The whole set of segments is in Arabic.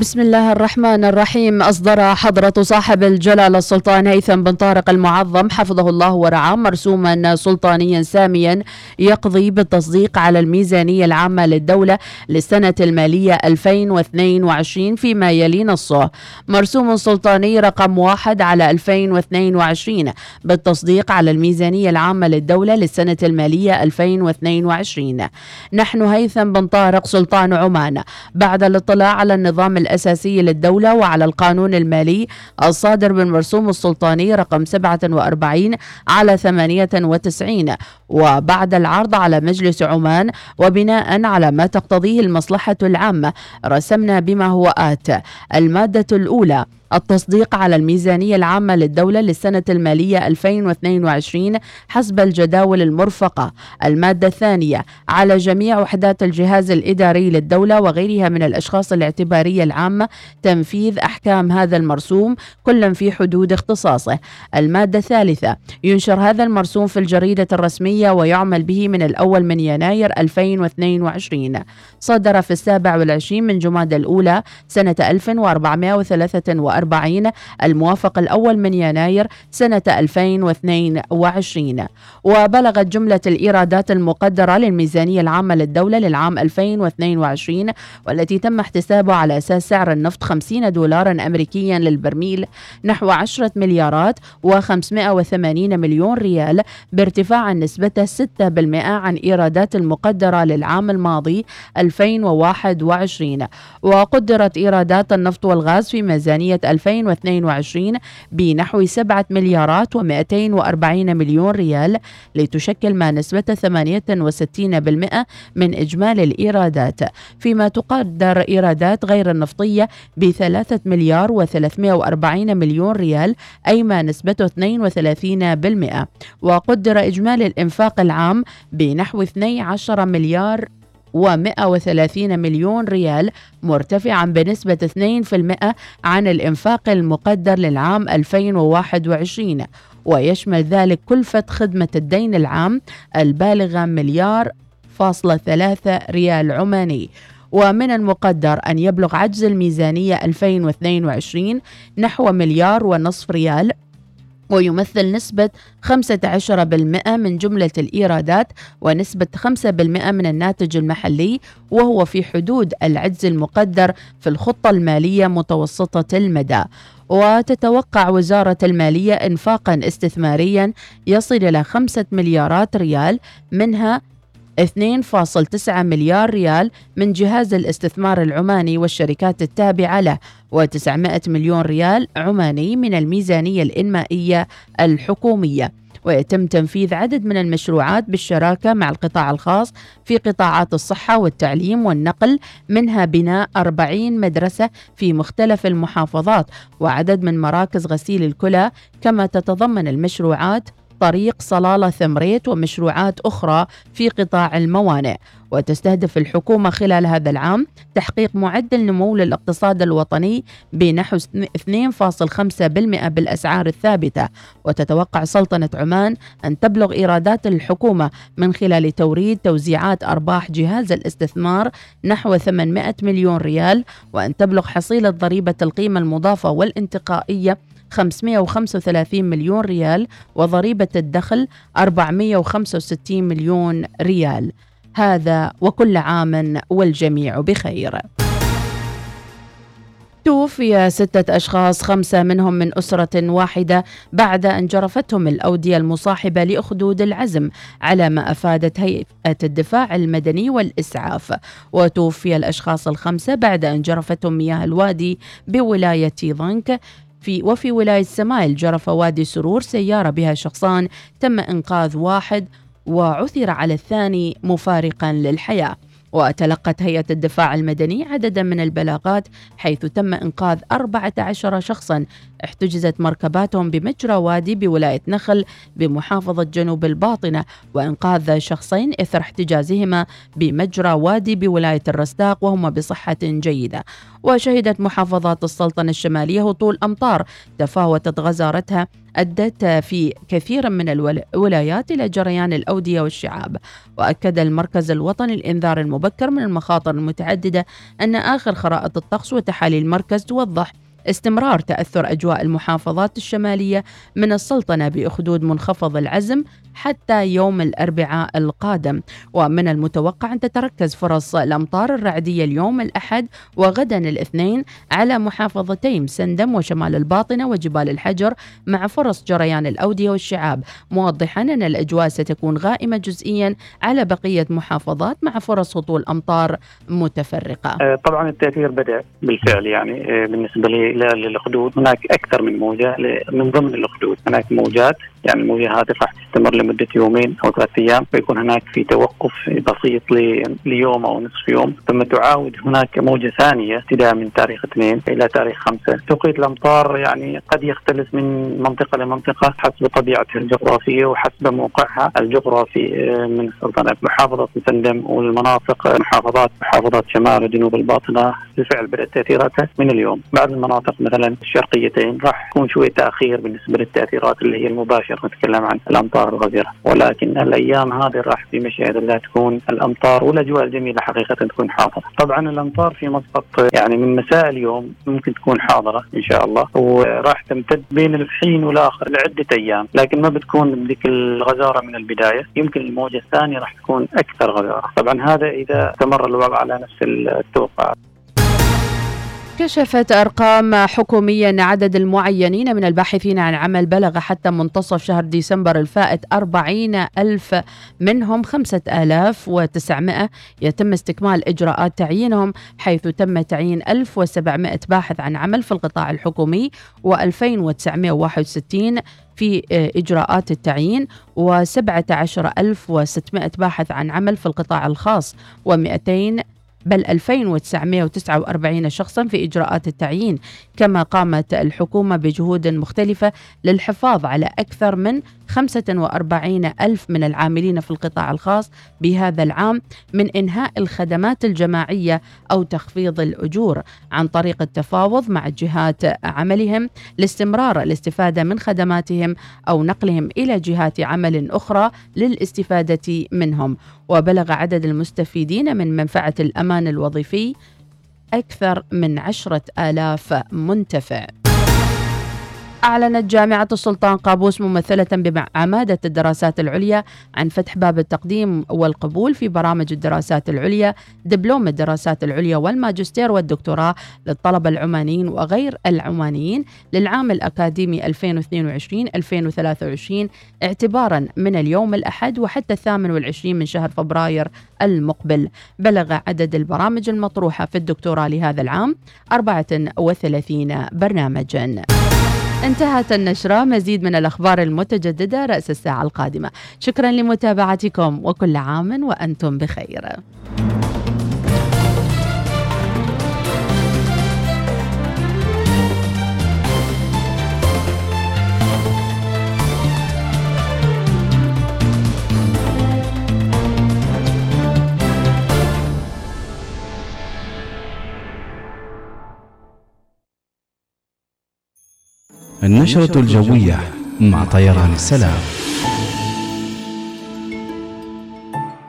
بسم الله الرحمن الرحيم. أصدر حضرة صاحب الجلالة السلطان هيثم بن طارق المعظم حفظه الله ورعاه مرسوما سلطانيا ساميا يقضي بالتصديق على الميزانية العامة للدولة للسنة المالية 2022 فيما يلي نصه. مرسوم سلطاني رقم واحد على 2022 بالتصديق على الميزانية العامة للدولة للسنة المالية 2022 نحن هيثم بن طارق سلطان عمان. بعد الاطلاع على النظام الأساسي للدولة وعلى القانون المالي الصادر بالمرسوم السلطاني رقم 47 على 98 وبعد العرض على مجلس عمان وبناء على ما تقتضيه المصلحة العامة رسمنا بما هو آت. المادة الأولى التصديق على الميزانية العامة للدولة للسنة المالية 2022 حسب الجداول المرفقة. المادة الثانية على جميع وحدات الجهاز الإداري للدولة وغيرها من الأشخاص الاعتبارية العامة تنفيذ أحكام هذا المرسوم كلا في حدود اختصاصه. المادة الثالثة ينشر هذا المرسوم في الجريدة الرسمية ويعمل به من الأول من يناير 2022 صدر في السابع والعشرين من جماد الأولى سنة 1443 40 الموافق الأول من يناير سنة 2022 وبلغت جملة الإيرادات المقدرة للميزانية العامة للدولة للعام 2022 والتي تم احتسابه على أساس سعر النفط 50 دولارا أمريكيا للبرميل نحو 10 مليارات و580 مليون ريال بارتفاع نسبته 6% عن إيرادات المقدرة للعام الماضي 2021 وقدرت إيرادات النفط والغاز في ميزانية 2022 بنحو 7 مليارات و240 مليون ريال لتشكل ما نسبة 68% من إجمالي الإيرادات. فيما تقدر إيرادات غير النفطية ب 3 مليار و340 مليون ريال أي ما نسبته 32% وقدر إجمالي الإنفاق العام بنحو 12 مليار و130 مليون ريال مرتفعا بنسبة 2% عن الإنفاق المقدر للعام 2021 ويشمل ذلك كلفة خدمة الدين العام البالغة مليار فاصلة ثلاثة ريال عماني. ومن المقدر أن يبلغ عجز الميزانية 2022 نحو مليار ونصف ريال ويمثل نسبة 15% من جملة الإيرادات ونسبة 5% من الناتج المحلي وهو في حدود العجز المقدر في الخطة المالية متوسطة المدى. وتتوقع وزارة المالية إنفاقا استثماريا يصل إلى 5 مليارات ريال منها 2.9 مليار ريال من جهاز الاستثمار العماني والشركات التابعة له و900 مليون ريال عماني من الميزانية الإنمائية الحكومية. ويتم تنفيذ عدد من المشروعات بالشراكة مع القطاع الخاص في قطاعات الصحة والتعليم والنقل منها بناء 40 مدرسة في مختلف المحافظات وعدد من مراكز غسيل الكلى كما تتضمن المشروعات طريق صلالة ثمريت ومشروعات أخرى في قطاع الموانئ. وتستهدف الحكومة خلال هذا العام تحقيق معدل نمو للاقتصاد الوطني بنحو 2.5% بالأسعار الثابتة. وتتوقع سلطنة عمان أن تبلغ إيرادات الحكومة من خلال توريد توزيعات أرباح جهاز الاستثمار نحو 800 مليون ريال وأن تبلغ حصيلة ضريبة القيمة المضافة والانتقائية 535 مليون ريال وضريبة الدخل 465 مليون ريال. هذا وكل عام والجميع بخير. توفي ستة أشخاص خمسة منهم من أسرة واحدة بعد أن جرفتهم الأودية المصاحبة لأخدود العزم على ما أفادت هيئة الدفاع المدني والإسعاف. وتوفي الأشخاص الخمسة بعد أن جرفتهم مياه الوادي بولاية ضنك في وفي ولاية سمايل جرف وادي سرور سيارة بها شخصان تم إنقاذ واحد وعثر على الثاني مفارقا للحياة. وتلقت هيئة الدفاع المدني عددا من البلاغات حيث تم إنقاذ 14 شخصا. احتجزت مركباتهم بمجرى وادي بولاية نخل بمحافظة جنوب الباطنة وإنقاذ شخصين إثر احتجازهما بمجرى وادي بولاية الرستاق وهما بصحة جيدة. وشهدت محافظات السلطنة الشمالية هطول أمطار تفاوتت غزارتها أدت في كثير من الولايات إلى جريان الأودية والشعاب. وأكد المركز الوطني للإنذار المبكر من المخاطر المتعددة أن آخر خرائط الطقس وتحاليل المركز توضح استمرار تأثر أجواء المحافظات الشمالية من السلطنة بأخدود منخفض العزم حتى يوم الأربعاء القادم. ومن المتوقع أن تتركز فرص الأمطار الرعدية اليوم الأحد وغدا الاثنين على محافظتي مسندم وشمال الباطنة وجبال الحجر مع فرص جريان الأودية والشعاب. موضحا أن الأجواء ستكون غائمة جزئيا على بقية محافظات مع فرص هطول أمطار متفرقة. آه، طبعا التأثير بدأ بالفعل يعني آه، بالنسبة للأخدود هناك أكثر من موجة من ضمن الأخدود هناك موجات يعني الموجة هذه راح تستمر لمدة يومين أو ثلاث أيام فيكون هناك في توقف بسيط ليوم أو نصف يوم. ثم تعاود هناك موجة ثانية ابتداء من تاريخ اثنين إلى تاريخ خمسة. توقيت الأمطار يعني قد يختلف من منطقة لمنطقة حسب طبيعتها الجغرافية وحسب موقعها الجغرافي آه، من السلطنة محافظة مسندم والمناطق محافظات محافظات شمال وجنوب الباطنة بالفعل بدأت تأثيراتها من اليوم. بعض المناطق مثلا الشرقيتين راح يكون شوية تأخير بالنسبة للتأثيرات اللي هي المباشرة نتكلم عن الأمطار الغزيرة ولكن الأيام هذه راح في مشيئة الله تكون الأمطار والأجواء الجميلة حقيقة تكون حاضرة. طبعا الأمطار في مسقط يعني من مساء اليوم ممكن تكون حاضرة إن شاء الله وراح تمتد بين الحين والآخر لعدة أيام لكن ما بتكون بذيك الغزارة من البداية يمكن الموجة الثانية راح تكون أكثر غزارة. طبعا هذا إذا استمر الوضع على نفس التوقعات كشفت أرقام حكومية أن عدد المعينين من الباحثين عن عمل بلغ حتى منتصف شهر ديسمبر الفائت 40 ألف منهم 5900 يتم استكمال إجراءات تعيينهم حيث تم تعيين 1700 باحث عن عمل في القطاع الحكومي و2961 في إجراءات التعيين و17600 باحث عن عمل في القطاع الخاص و200 بل 2949 شخصا في إجراءات التعيين كما قامت الحكومة بجهود مختلفة للحفاظ على أكثر من 45 ألف من العاملين في القطاع الخاص بهذا العام من إنهاء الخدمات الجماعية أو تخفيض الأجور عن طريق التفاوض مع جهات عملهم لاستمرار الاستفادة من خدماتهم أو نقلهم إلى جهات عمل أخرى للاستفادة منهم. وبلغ عدد المستفيدين من منفعة الأمان الوظيفي أكثر من عشرة آلاف منتفع. أعلنت جامعة السلطان قابوس ممثلة بعمادة الدراسات العليا عن فتح باب التقديم والقبول في برامج الدراسات العليا دبلوم الدراسات العليا والماجستير والدكتوراه للطلبة العمانيين وغير العمانيين للعام الأكاديمي 2022-2023 اعتبارا من اليوم الأحد وحتى الثامن والعشرين من شهر فبراير المقبل. بلغ عدد البرامج المطروحة في الدكتوراه لهذا العام 34 برنامجاً. انتهت النشرة. مزيد من الأخبار المتجددة رأس الساعة القادمة. شكرا لمتابعتكم وكل عام وأنتم بخير. النشرة الجوية مع طيران السلام.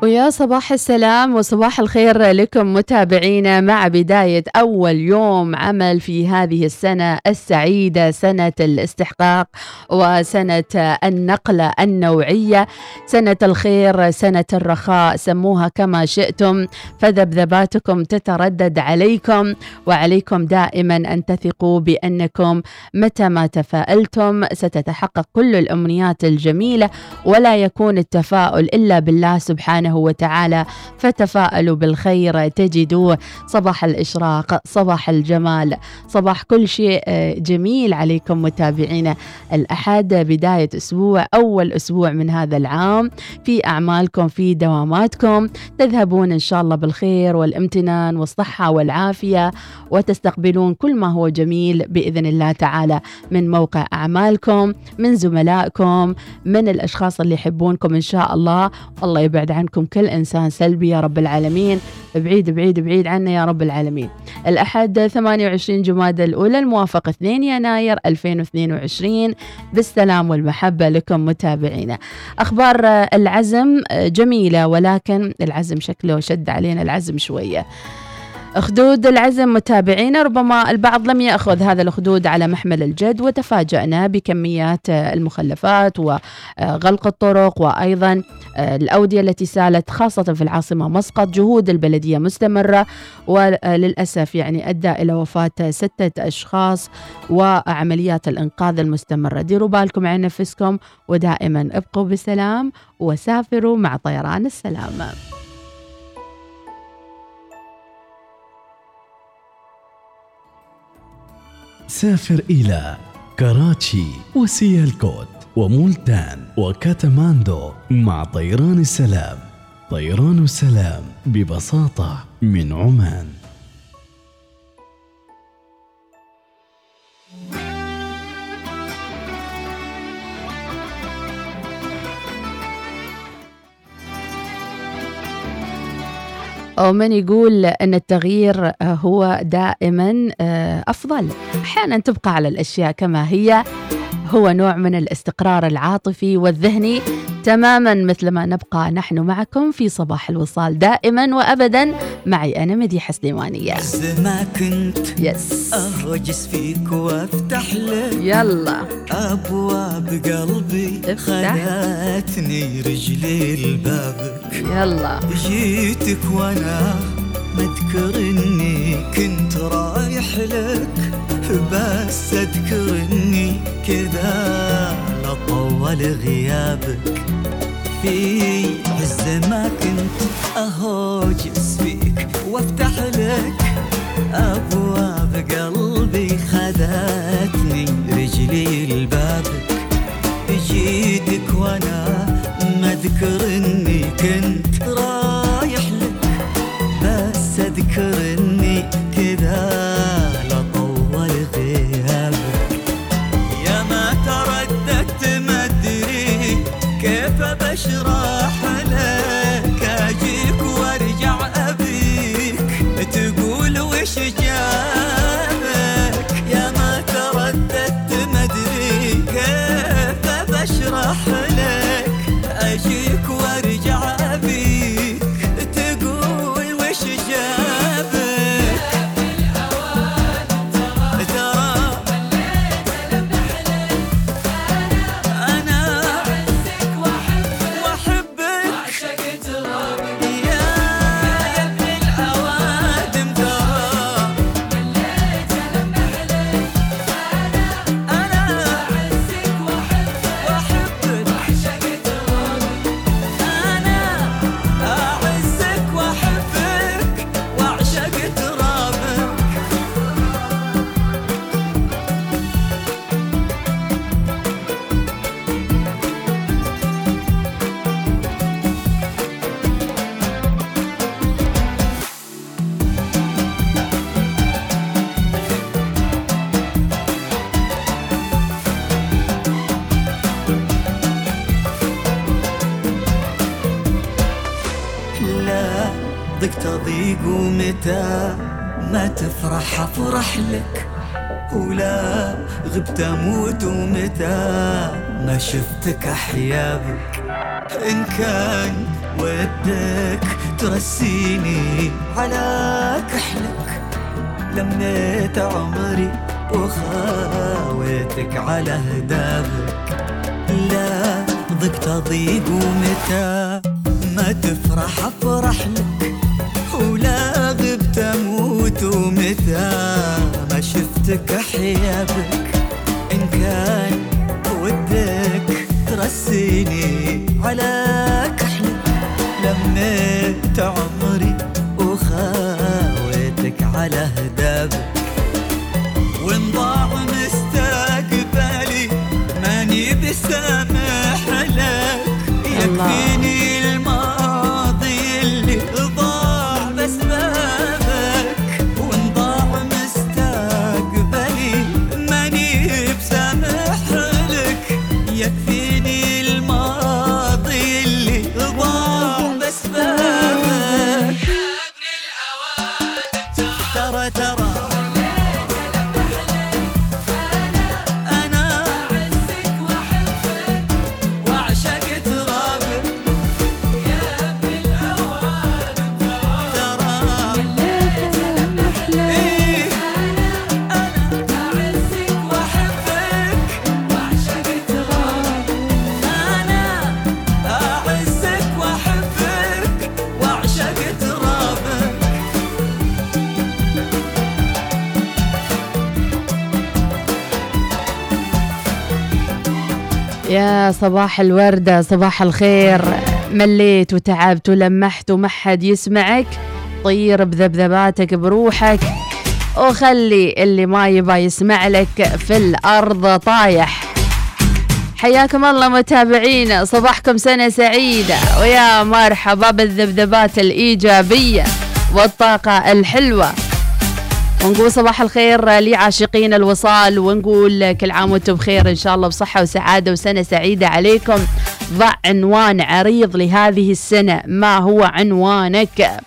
ويا صباح السلام وصباح الخير لكم متابعينا مع بداية أول يوم عمل في هذه السنة السعيدة سنة الاستحقاق وسنة النقلة النوعية. سنة الخير سنة الرخاء سموها كما شئتم. فذبذباتكم تتردد عليكم وعليكم دائما أن تثقوا بأنكم متى ما تفائلتم ستتحقق كل الأمنيات الجميلة ولا يكون التفاؤل إلا بالله سبحانه سبحانه وتعالى. فتفاءلوا بالخير تجدوه صباح الإشراق صباح الجمال صباح كل شيء آه، جميل عليكم متابعينا الأحد. بداية أسبوع أول أسبوع من هذا العام. في أعمالكم في دواماتكم. تذهبون إن شاء الله بالخير والامتنان والصحة والعافية وتستقبلون كل ما هو جميل بإذن الله تعالى من موقع أعمالكم من زملائكم من الأشخاص اللي يحبونكم إن شاء الله. الله يبعد عنكم كل إنسان سلبي يا رب العالمين. بعيد بعيد بعيد عنا يا رب العالمين. الأحد 28 جماد الأولى الموافق 2 يناير 2022 بالسلام والمحبة لكم متابعينا. أخبار العزم جميلة ولكن العزم شكله شد علينا العزم شوية. أخدود العزم متابعينا ربما البعض لم يأخذ هذا الأخدود على محمل الجد وتفاجأنا بكميات المخلفات وغلق الطرق وأيضا الأودية التي سالت خاصة في العاصمة مسقط جهود البلدية مستمرة وللأسف يعني أدى إلى وفاة ستة أشخاص وعمليات الإنقاذ المستمرة. ديروا بالكم على نفسكم ودائما ابقوا بسلام وسافروا مع طيران السلامة سافر إلى كراتشي وسيالكوت ومولتان وكاتماندو مع طيران السلام طيران السلام ببساطة من عمان. ومن يقول أن التغيير هو دائما آه، أفضل. أحيانا تبقى على الأشياء كما هي. هو نوع من الاستقرار العاطفي والذهني تماما مثل ما نبقى نحن معكم في صباح الوصال دائما وابدا. معي أنا مديحه سليمانيه ما كنت يس اهوجس فيك وأفتح لك يلا. أبواب قلبي. خلاتني رجلي لبابك يلا. جيتك وأنا مذكر إني كنت رايح لك. بس اذكر اني كذا لطول غيابك. في عز ما كنت أهوجس فيك وأفتح لك أبواب قلبي خذتني رجلي لبابك. جيتك وأنا مذكر إني كنت رايح لك. بس اذكر لك. ولا غبت أموت ومتى ما شفتك احيا بك إن كان ودك ترسيني على كحلك. لميت عمري وخاويتك على هدابك لا ضقت ضيق ومتى ما تفرح أفرح لك. ولا غبت أموت ومتى ما شفتك احيا بك إن كان ودك ترسيني على كحلك لميت عمري وخاويتك على هدابك وإن ضاع مستقبلي ماني بسامح لك. يكفيني يا صباح الوردة صباح الخير. مليت وتعبت ولمحت وما حد يسمعك. طير بذبذباتك بروحك. وخلي اللي ما يبى يسمع لك في الأرض طايح. حياكم الله متابعينا صباحكم سنة سعيدة. ويا مرحبا بالذبذبات الإيجابية والطاقة الحلوة. ونقول صباح الخير لعاشقين الوصال ونقول كل عام وأنتم بخير إن شاء الله بصحة وسعادة وسنة سعيدة عليكم. ضع عنوان عريض لهذه السنة ما هو عنوانك؟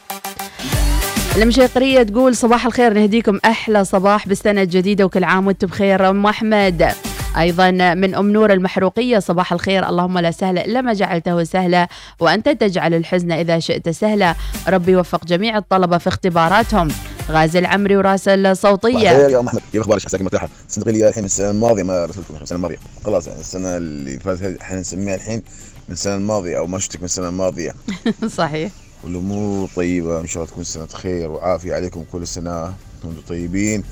المشيقرية تقول صباح الخير نهديكم أحلى صباح بالسنة الجديدة وكل عام وأنتم بخير. أم أحمد أيضا من أم نور المحروقية صباح الخير اللهم لا سهل إلا ما جعلته سهلا وأنت تجعل الحزن إذا شئت سهلا. ربي يوفق جميع الطلبة في اختباراتهم. غازي العمري وراسل الصوتية يا أم أحمد كيف أخبارك عساك مرتاحه صدقي لي الحين السنة الماضية ما رسلتكم السنة الماضية. خلاص يعني السنة اللي فاتت إحنا نسميها الحين من السنة الماضية أو ما شفتك من السنة الماضية. صحيح. والأمور طيبة إن شاء الله تكون سنة خير وعافية عليكم كل سنه وأنتم طيبين.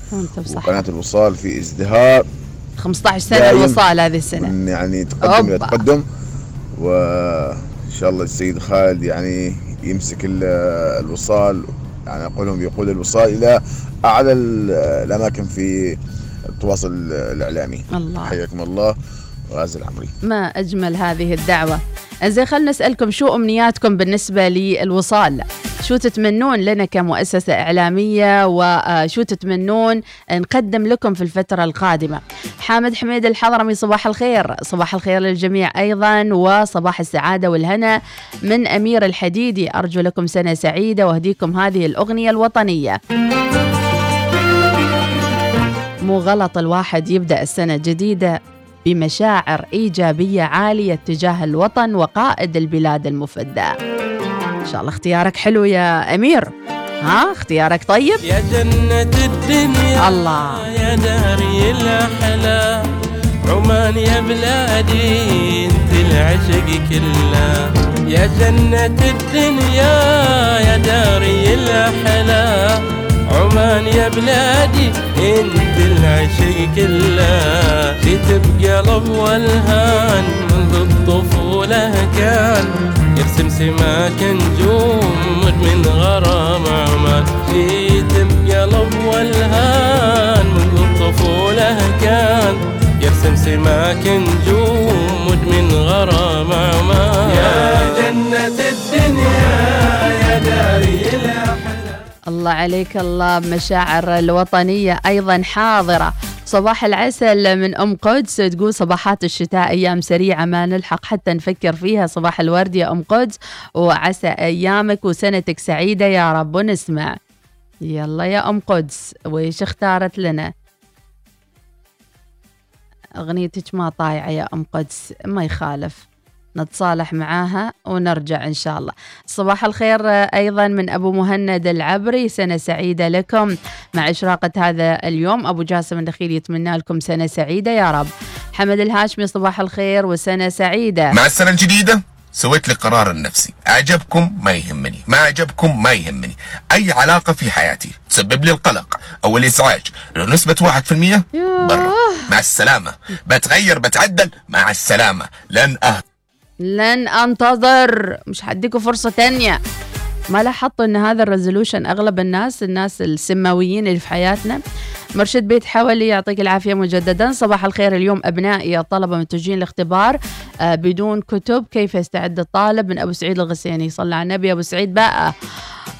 وقناة الوصال في ازدهار. 15 سنة دايم. الوصال هذه السنة. من يعني تقدم إلى. تقدم. وإن شاء الله السيد خالد يعني يمسك ال- الوصال يعني اقولهم يقود الوصال إلى أعلى ال- الأماكن في التواصل الإعلامي. الله. حياكم الله. وغازي العمري. ما أجمل هذه الدعوة. زين خلنا نسألكم شو أمنياتكم بالنسبة للوصال؟ شو تتمنون لنا كمؤسسة إعلامية وشو تتمنون نقدم لكم في الفترة القادمة. حامد حميد الحضرمي صباح الخير. صباح الخير للجميع أيضا وصباح السعادة والهنا من أمير الحديدي أرجو لكم سنة سعيدة وأهديكم هذه الأغنية الوطنية. مو غلط الواحد يبدأ السنة الجديدة بمشاعر إيجابية عالية تجاه الوطن وقائد البلاد المفدى. إن شاء الله. اختيارك حلو يا أمير. ها اختيارك طيب. يا جنة الدنيا الله. يا داري الأحلى. عمان يا بلادي أنت العشق كله يا جنة الدنيا يا داري الأحلى. عمان يا بلادي أنت العشق كله جيت بقلب والهان منذ الطفولة كان. يرسم سماك نجوم من غرام عمان جيت بقلب والهان منذ الطفولة كان. يرسم سماك نجوم من غرام عمان يا جنة الدنيا يا داري الأحلام الله عليك الله مشاعر الوطنية أيضا حاضرة. صباح العسل من أم قدس تقول صباحات الشتاء أيام سريعة ما نلحق حتى نفكر فيها. صباح الورد يا أم قدس وعسى أيامك وسنتك سعيدة يا رب. ونسمع. يلا يا أم قدس ويش اختارت لنا؟ أغنيتك ما طايعة يا أم قدس ما يخالف. نتصالح معاها ونرجع إن شاء الله. صباح الخير أيضا من أبو مهند العبري. سنة سعيدة لكم مع إشراقة هذا اليوم. أبو جاسم النخيل يتمنى لكم سنة سعيدة يا رب. حمد الهاشمي صباح الخير وسنة سعيدة. مع السنة الجديدة سويت لي قرار النفسي. أعجبكم ما يهمني. ما أعجبكم ما يهمني. أي علاقة في حياتي؟ تسبب لي القلق. أو الإزعاج لو نسبة 1% برا. مع السلامة. بتغير بتعدل. مع السلامة. لن أه لن أنتظر. مش حديكوا فرصة تانية. ما لاحظتوا إن هذا الريزولوشن أغلب الناس الناس السماويين اللي في حياتنا مرشد بيت حولي يعطيك العافية مجددا. صباح الخير اليوم أبنائي الطلبة متوجهين الاختبار آه بدون كتب. كيف يستعد الطالب؟ من أبو سعيد الغسياني. صلى على النبي. أبو سعيد بقى.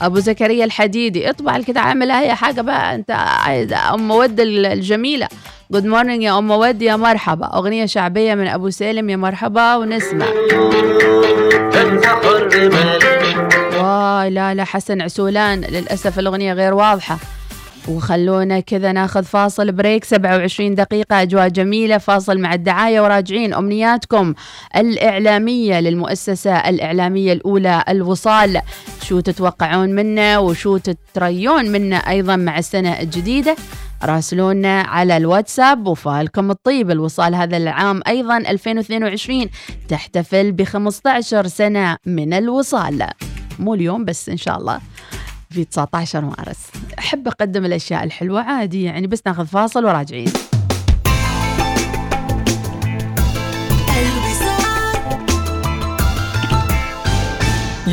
أبو زكريا الحديدي. اطبع الكتاب اعمل أي حاجة بقى. أنت عايز أم ود الجميلة. good morning يا أم ود يا مرحبا. أغنية شعبية من أبو سالم يا مرحبا ونسمع. واي لا لا حسن عسولان. للأسف الأغنية غير واضحة. وخلونا كذا ناخذ فاصل break 27 دقيقة أجواء جميلة. فاصل مع الدعاية وراجعين أمنياتكم الإعلامية للمؤسسة الإعلامية الأولى الوصال. شو تتوقعون منا وشو تتريون منا أيضا مع السنة الجديدة. راسلونا على الواتساب وفالكم الطيب. الوصال هذا العام أيضا 2022 تحتفل ب 15 سنة من الوصال. مو اليوم بس إن شاء الله في 19 مارس. أحب أقدم الأشياء الحلوة عادي يعني بس ناخذ فاصل وراجعين.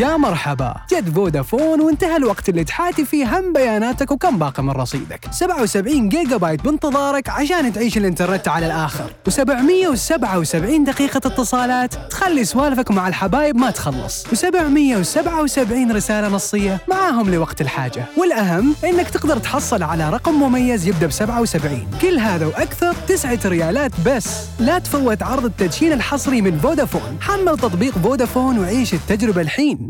يا مرحبا. جد فودافون وانتهى الوقت اللي تحاتي فيه هم بياناتك وكم باقي من رصيدك. 77 جيجا بايت بانتظارك عشان تعيش الانترنت على الآخر. و777 دقيقة اتصالات. تخلي سوالفك مع الحبايب ما تخلص. و777 رسالة نصية معاهم لوقت الحاجة. والأهم إنك تقدر تحصل على رقم مميز يبدأ ب 77 كل هذا وأكثر تسعة ريالات بس. لا تفوت عرض التدشين الحصري من فودافون. حمل تطبيق فودافون وعيش التجربة الحين.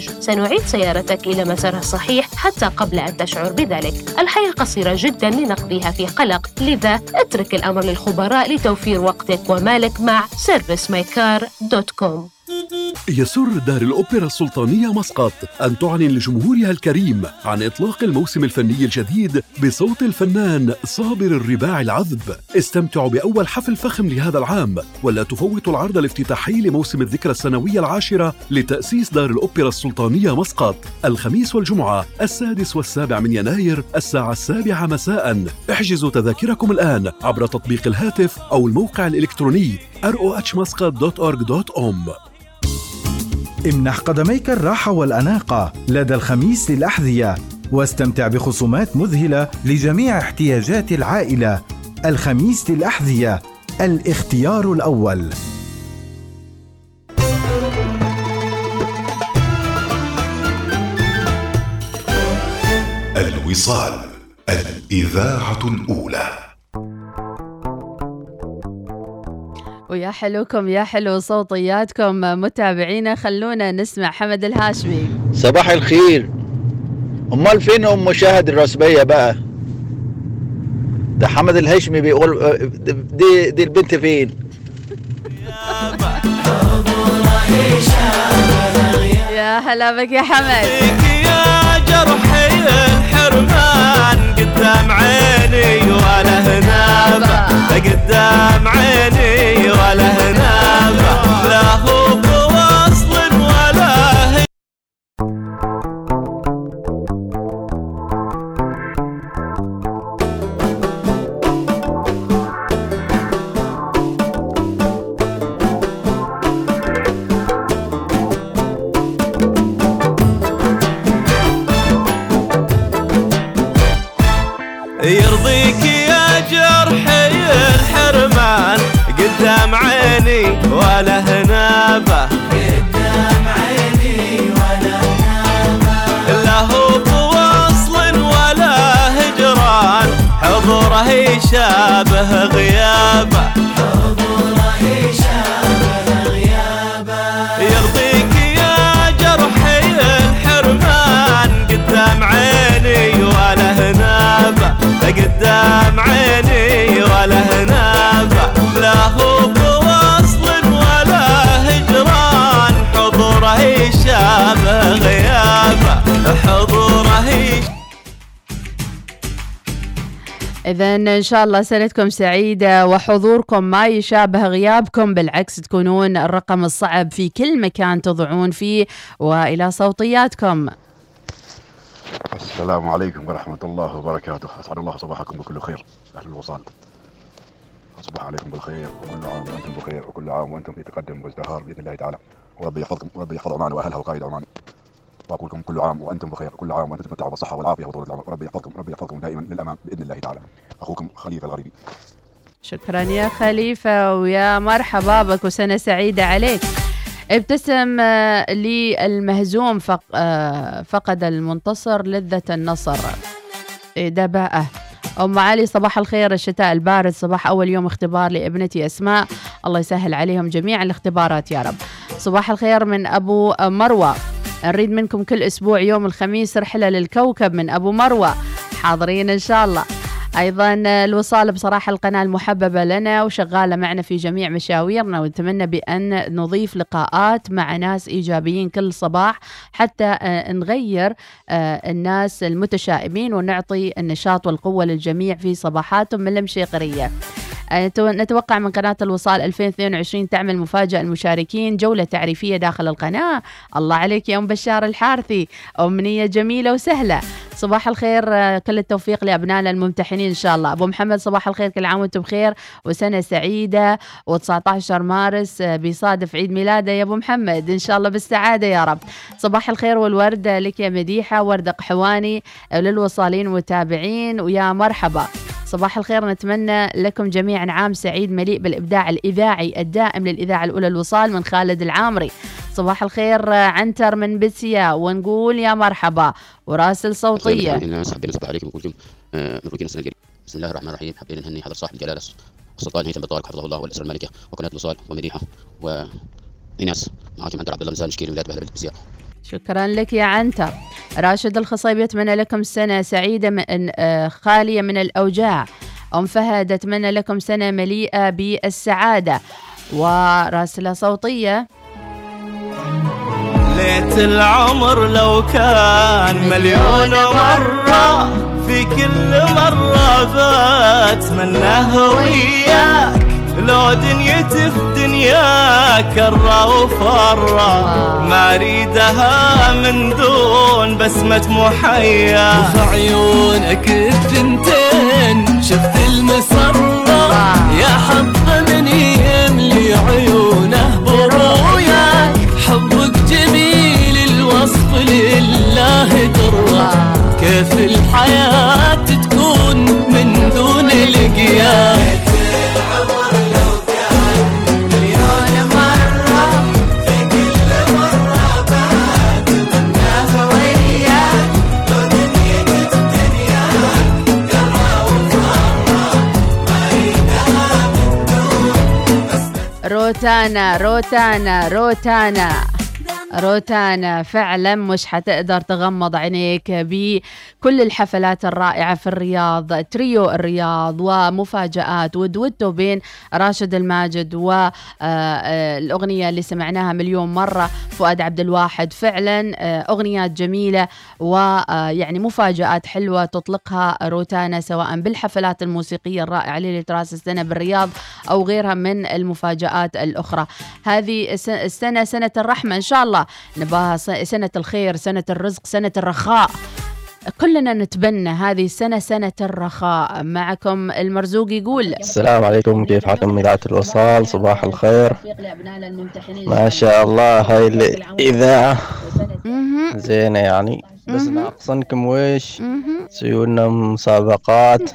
سنعيد سيارتك إلى مسارها الصحيح حتى قبل أن تشعر بذلك. الحياة قصيرة جدا لنقضيها في قلق. لذا اترك الأمر للخبراء لتوفير وقتك ومالك مع servicemycar.com يسر دار الأوبرا السلطانية مسقط أن تعلن لجمهورها الكريم عن إطلاق الموسم الفني الجديد بصوت الفنان صابر الرباع العذب. استمتعوا بأول حفل فخم لهذا العام ولا تفوتوا العرض الافتتاحي لموسم الذكرى السنوية العاشرة لتأسيس دار الأوبرا السلطانية مسقط الخميس والجمعة السادس والسابع من يناير الساعة السابعة مساء. احجزوا تذاكركم الآن عبر تطبيق الهاتف أو الموقع الإلكتروني rohmuscat.org.om امنح قدميك الراحة والأناقة لدى الخميس للأحذية واستمتع بخصومات مذهلة لجميع احتياجات العائلة. الخميس للأحذية الاختيار الأول. الوصال الإذاعة الأولى. ويا حلوكم يا حلو صوتياتكم متابعينا خلونا نسمع حمد الهاشمي. صباح الخير. أمال فين أم شاهد الرسمية بقى؟ ده حمد الهاشمي بيقول دي دي البنت فين؟ يا هلا بك يا حمد. يا جرحي الحرمان. قدام عيني ولا هنابة قدام عيني ولا هنابة. لا هو عيني ولا هنابة. قدام عيني ولا هنابة لا هو بوصل ولا هجران حضوره يشابه غيابه. حضوره إذا إن شاء الله سنتكم سعيدة وحضوركم ما يشابه غيابكم بالعكس تكونون الرقم الصعب في كل مكان تضعون فيه وإلى صوتياتكم. السلام عليكم ورحمة الله وبركاته. أسعد الله صباحكم بكل خير. أهل الوصال أصبح عليكم بالخير. وكل عام وأنتم بخير. وكل عام وأنتم في تقدم وازدهار بإذن الله تعالى. وربي يحفظكم وربي يحفظ عمان وأهلها وقائد عمان وأقول لكم كل عام وأنتم بخير. وكل عام وأنتم تتمتعوا بالصحة والعافية وطول العمر. وربي يحفظكم وربي يحفظكم دائما للأمام بإذن الله تعالى. أخوكم خليفة الغريبي. شكرا يا خليفة ويا مرحبا بك وسنة سعيدة عليك. ابتسم آه، للمهزوم. آه، فقد المنتصر لذة النصر. إيه بقى أم علي صباح الخير. الشتاء البارد صباح أول يوم اختبار لابنتي أسماء. الله يسهل عليهم جميع الاختبارات يا رب. صباح الخير من أبو مروة. نريد منكم كل أسبوع يوم الخميس رحلة للكوكب من أبو مروة. حاضرين إن شاء الله. أيضا الوصال بصراحة القناة المحببة لنا وشغالة معنا في جميع مشاويرنا ونتمنى بأن نضيف لقاءات مع ناس إيجابيين كل صباح حتى آه، نغير آه، الناس المتشائمين ونعطي النشاط والقوة للجميع في صباحاتهم من المشيقريه آه، نتوقع من قناة الوصال 2022 تعمل مفاجأة المشاركين. جولة تعريفية داخل القناة. الله عليك يا أم بشار الحارثي. أمنية جميلة وسهلة. صباح الخير آه، كل التوفيق لأبنائنا الممتحنين إن شاء الله. أبو محمد صباح الخير كل عام وأنتم بخير. وسنة سعيدة. و19 مارس آه، بيصادف عيد ميلاده يا أبو محمد. إن شاء الله بالسعادة يا رب. صباح الخير والورد لك يا مديحة وردة قحواني آه، للوصالين والمتابعين ويا مرحبا. صباح الخير. نتمنى لكم جميعا عام سعيد مليء بالإبداع الإذاعي الدائم للإذاعة الأولى الوصال من خالد العامري. صباح الخير آه، عنتر من بسيا ونقول يا مرحبا وراسل صوتية. نصبح عليكم آه، بسم الله الرحمن الرحيم. حابين نهني حضر صاحب الجلالة. السلطان هيثم بطارق حفظه الله والاسره المالكه وقناة الوصال ومديحة. وايناس معكم عنتر عبد الله مزان مشكيل ولايه بهلا بسيا شكرا لك يا عنتر. راشد الخصيبي يتمنى لكم سنة سعيدة من آه، خالية من الأوجاع. أم فهد أتمنى لكم سنة مليئة بالسعادة. وراسلة صوتية. ليت العمر لو كان مليون مرة في كل مرة بتمناه وياك لو دنيتي في دنياك كرة وفرة. ما أريدها من دون بسمة محيا. وفي عيونك الثنتين شفت المسرة. يا حظ من يملي عيونه بروياك حبك جميل الوصف لله درة كيف الحياة تكون من دون لقياك روتانا روتانا روتانا روتانا فعلا مش حتقدر تغمض عينيك بكل الحفلات الرائعة في الرياض. تريو الرياض ومفاجآت ودويتو بين راشد الماجد والأغنية اللي سمعناها مليون مرة فؤاد عبد الواحد. فعلا آه، أغنيات جميلة ويعني مفاجآت حلوة تطلقها روتانا سواء بالحفلات الموسيقية الرائعة ليلة راس السنة بالرياض أو غيرها من المفاجآت الأخرى. هذه الس- السنة سنة الرحمة إن شاء الله. نباها سنة الخير سنة الرزق سنة الرخاء. كلنا نتبنى هذه السنة سنة الرخاء. معكم المرزوق يقول السلام عليكم كيف حالكم إذاعة الوصال؟ صباح الخير. ما شاء الله هاي الإذاعة زينة يعني. بس ناقصنكم ويش؟ تسووا لنا مسابقات.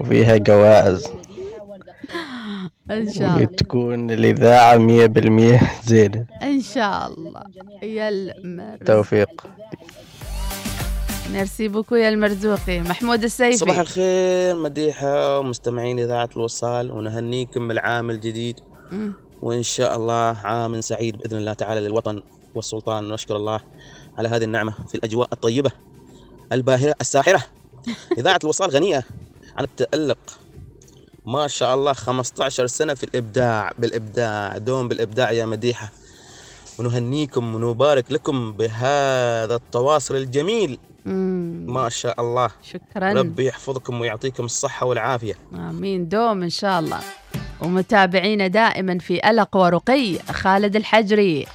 وفيها جوائز. إن شاء الله. الإذاعة مية بالمية زينة. إن شاء الله. يا المرزوق توفيق merci beaucoup يا المرزوقي. محمود السيفي. صباح الخير مديحة ومستمعين إذاعة الوصال ونهنيكم بالعام الجديد. وإن شاء الله عام سعيد بإذن الله تعالى للوطن والسلطان نشكر الله على هذه النعمة في الأجواء الطيبة الباهرة الساحرة. إذاعة الوصال غنية. عن التألق ما شاء الله 15 سنة في الإبداع بالإبداع دوم بالإبداع يا مديحة. ونهنيكم ونبارك لكم بهذا التواصل الجميل. ما شاء الله. شكرا. ربي يحفظكم ويعطيكم الصحة والعافية. آمين. دوم إن شاء الله. ومتابعينا دائما في ألق ورقي خالد الحجري.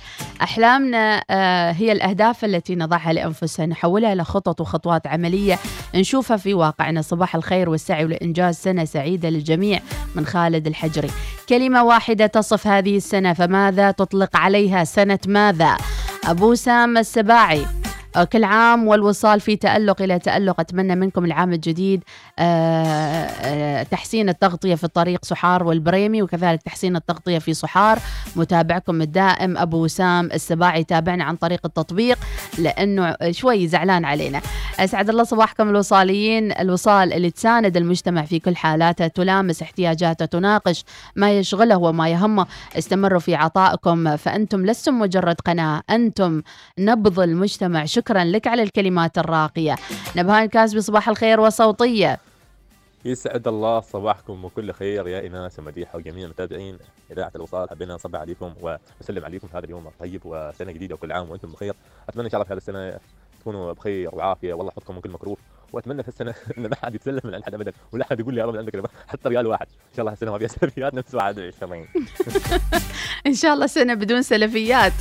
أحلامنا آه، هي الأهداف التي نضعها لأنفسنا نحولها إلى خطط وخطوات عملية نشوفها في واقعنا. صباح الخير والسعي لإنجاز سنة سعيدة للجميع من خالد الحجري. كلمة واحدة تصف هذه السنة فماذا تطلق عليها؟ سنة ماذا؟ أبو سام السباعي. كل عام والوصال في تألق إلى تألق. أتمنى منكم العام الجديد آه، آه، تحسين التغطية في الطريق صحار والبريمي وكذلك تحسين التغطية في صحار متابعكم الدائم أبو وسام السباعي تابعنا عن طريق التطبيق لأنه شوي زعلان علينا. أسعد الله صباحكم الوصاليين. الوصال اللي تساند المجتمع في كل حالاته تلامس احتياجاته تناقش ما يشغله وما يهمه. استمروا في عطائكم فأنتم لستم مجرد قناة أنتم نبض المجتمع. شكرا لك على الكلمات الراقية. نبهان كاسبي صباح الخير وصوتية. يسعد الله صباحكم بكل خير يا إناس ومديحة وجميع متابعين إذاعة الوصال حبينا نصبح عليكم ونسلم عليكم في هذا اليوم الطيب وسنة جديدة وكل عام وأنتم بخير. أتمنى إن شاء الله في هذه السنة تكونوا بخير وعافية. والله يحفظكم من كل مكروه. وأتمنى في السنة إن ما حد يتسلم من حد أبدا ولا حد يقول لي يا رب عندك ربا، حتى ريال واحد. إن شاء الله السنة ما فيها سلبيات نفس 21 إن شاء الله سنه بدون سلفيات.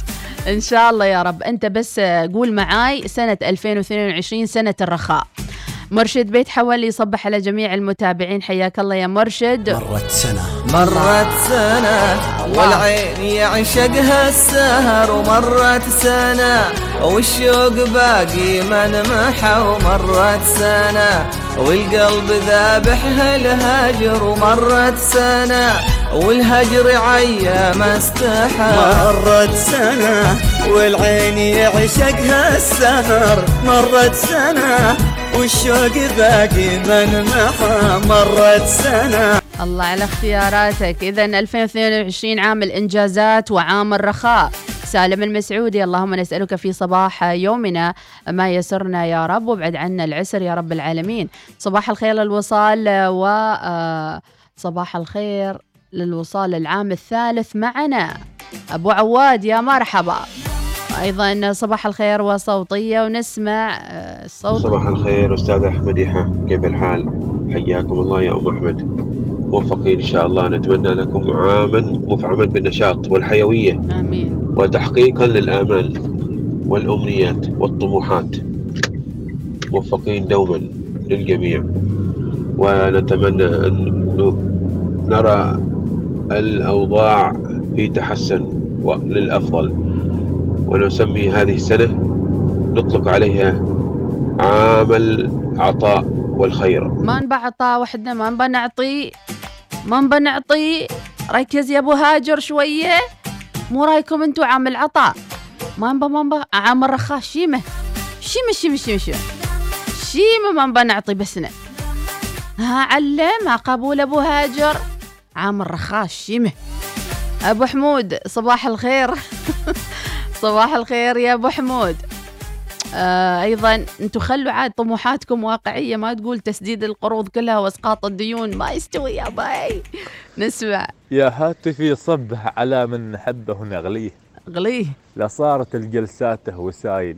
إن شاء الله يا رب. أنت بس قول معاي سنة 2022 سنة الرخاء. مرشد بيت حول يصبح على جميع المتابعين. حياك الله يا مرشد. مرت سنة. مرت سنة. والعين يعشقها السهر. ومرت سنة. والشوق باقي من محى. ومرت سنة. والقلب ذابحها الهجر ومرت سنة. والهجر عيا ما استحى. مرت سنة. والعين يعشقها السهر. مرت سنة. والشوق باقي من محى مرت سنة. الله على اختياراتك. اذا 2022 عام الإنجازات وعام الرخاء. سالم المسعودي اللهم نسألك في صباح يومنا ما يسرنا يا رب وابعد عنا العسر يا رب العالمين. صباح الخير للوصال و آه، صباح الخير للوصال العام الثالث معنا. أبو عواد يا مرحبا. أيضا صباح الخير وصوتية ونسمع آه، صوت صباح الخير أستاذ أحمد يحا كيف الحال؟ حياكم الله يا أم أحمد. موفقين إن شاء الله. نتمنى لكم عاما مفعما بالنشاط والحيوية. آمين. وتحقيقا للآمال والأمنيات والطموحات. موفقين دوما للجميع. ونتمنى أن نرى الأوضاع في تحسن للأفضل ونسمي هذه السنة نطلق عليها عام العطاء والخير. ما نبى عطاء وحدنا ما نبى نعطي ما نبى نعطي. ركز يا أبو هاجر شوية. مو رأيكم أنتوا عام العطاء؟ ما نبى ما نبى عام الرخاء شيمة. شيمة شيمة شيمة شيمة. شيمة ما نبى نعطي بسنا ها علم قبول أبو هاجر. عام الرخاء شيمة. أبو حمود صباح الخير. صباح الخير يا أبو حمود. آه أيضا أنتم خلوا عاد طموحاتكم واقعية ما تقول تسديد القروض كلها واسقاط الديون. ما يستوي يا باي. نسمع. يا هاتفي صبح على من نحبه ونغليه. غليه. لصارت الجلسات وسايل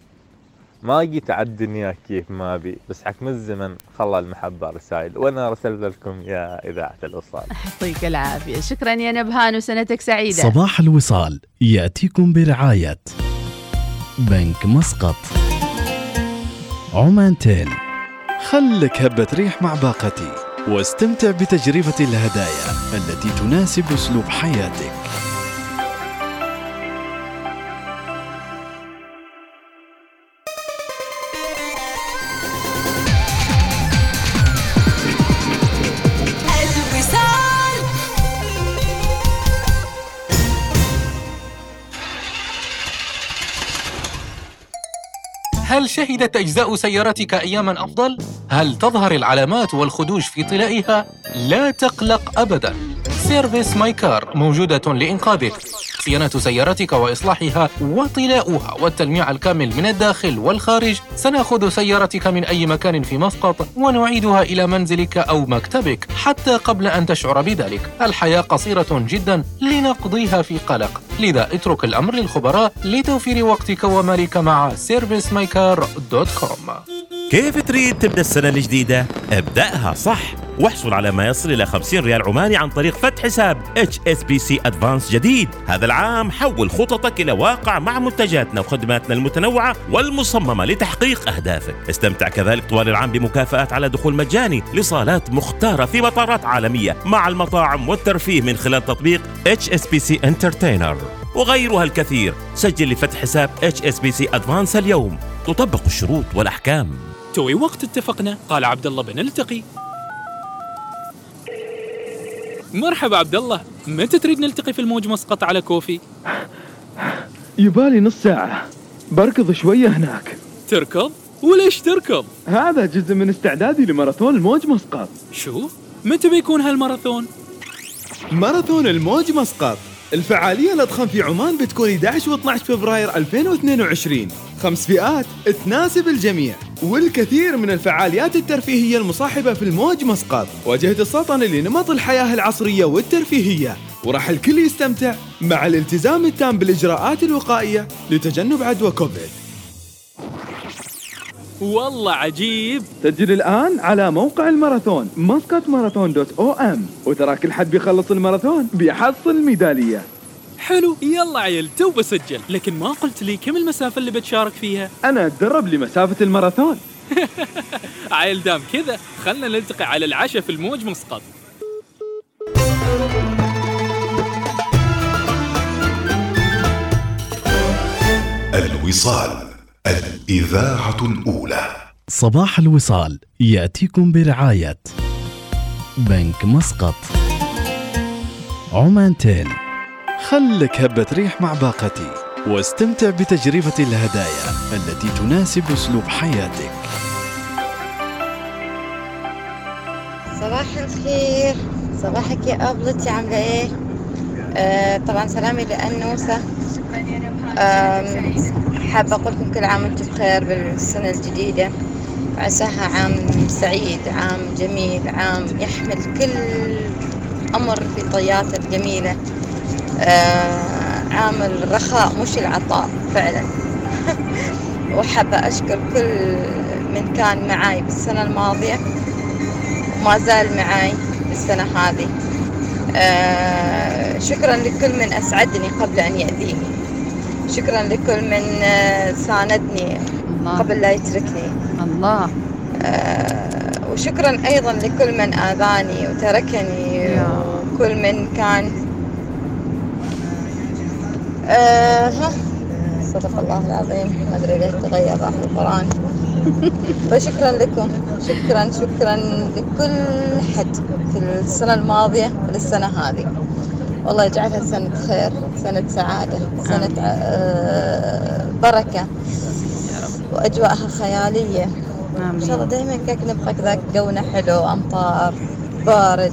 ما جيت على الدنيا كيف ما بي بس حكم الزمن خلى المحبة رسائل وأنا ارسلت لكم يا إذاعة الوصال. يعطيك العافية. شكرا يا نبهان وسنتك سعيدة. صباح الوصال يأتيكم برعاية بنك مسقط. عمان تيل. خلك هبة ريح مع باقتي واستمتع بتجربة الهدايا التي تناسب أسلوب حياتك. هل شهدت أجزاء سيارتك أياماً أفضل؟ هل تظهر العلامات والخدوش في طلائها؟ لا تقلق أبداً Service My Car موجودة لإنقاذك صيانة سيارتك وإصلاحها وطلاؤها والتلميع الكامل من الداخل والخارج. سنأخذ سيارتك من أي مكان في مسقط ونعيدها إلى منزلك أو مكتبك حتى قبل أن تشعر بذلك. الحياة قصيرة جدا لنقضيها في قلق. لذا اترك الأمر للخبراء لتوفير وقتك ومالك مع servicemycar.com كيف تريد تبدأ السنة الجديدة؟ ابدأها صح. واحصل على ما يصل إلى 50 ريال عماني عن طريق فتح حساب HSBC Advance جديد. هذا العام حول خططك إلى واقع مع منتجاتنا وخدماتنا المتنوعة والمصممة لتحقيق أهدافك. استمتع كذلك طوال العام بمكافآت على دخول مجاني لصالات مختارة في مطارات عالمية مع المطاعم والترفيه من خلال تطبيق HSBC Entertainer. وغيرها الكثير. سجل لفتح حساب HSBC Advance اليوم. تطبق الشروط والأحكام. توي وقت اتفقنا. قال عبد الله بنلتقي مرحبا عبد الله متى تريد نلتقي في الموج مسقط على كوفي؟ يبالي نص ساعة. بركض شوية هناك. تركض؟ وليش تركض؟ هذا جزء من استعدادي لماراثون الموج مسقط. شو؟ متى بيكون هالماراثون؟ ماراثون الموج مسقط. الفعالية الأضخم في عمان بتكون 11 و 12 فبراير 2022 خمس فئات تناسب الجميع والكثير من الفعاليات الترفيهية المصاحبة في الموج مسقط. واجهة السلطنة لنمط الحياة العصرية والترفيهية. وراح الكل يستمتع مع الالتزام التام بالإجراءات الوقائية لتجنب عدوى كوفيد. والله عجيب. سجل الآن على موقع الماراثون مسقط ماراثون دوت أو إم. وترى كل حد بيخلص الماراثون بيحصل ميدالية حلو يلا عيل تو بسجل. لكن ما قلت لي كم المسافة اللي بتشارك فيها؟ أنا أتدرب لمسافة الماراثون. عيل دام كذا خلنا نلتقي على العشاء في الموج مسقط الوصال. الإذاعة الأولى. صباح الوصال يأتيكم برعاية بنك مسقط. عمان تيل خلك هبة ريح مع باقتي واستمتع بتجربة الهدايا التي تناسب أسلوب حياتك. صباح الخير. صباحك يا أبلتي عاملة إيه؟ آه طبعا سلامي لأنوسة. آم، حابة أقول لكم كل عام وأنتم بخير بالسنة الجديدة. عساها عام سعيد عام جميل عام يحمل كل أمر في طياته الجميلة. آه عام الرخاء مش العطاء فعلا. وحابة أشكر كل من كان معاي بالسنة الماضية وما زال معاي السنة هذه. آه شكرا لكل من أسعدني قبل أن يأذيني شكرا لكل من آه، ساندني قبل لا يتركني. الله. آه وشكرا أيضا لكل من آذاني وتركني وكل من كان. آه ها. صدق الله العظيم. ما أدري ليه تغير راح القرآن. فشكرا لكم. شكرا شكرا لكل حد في السنة الماضية وللسنة هذه. والله يجعلها سنة خير سنة سعادة سنة آه، بركة وأجواءها خيالية. إن شاء الله دائما كيك نبقى كذا جونا حلو أمطار بارد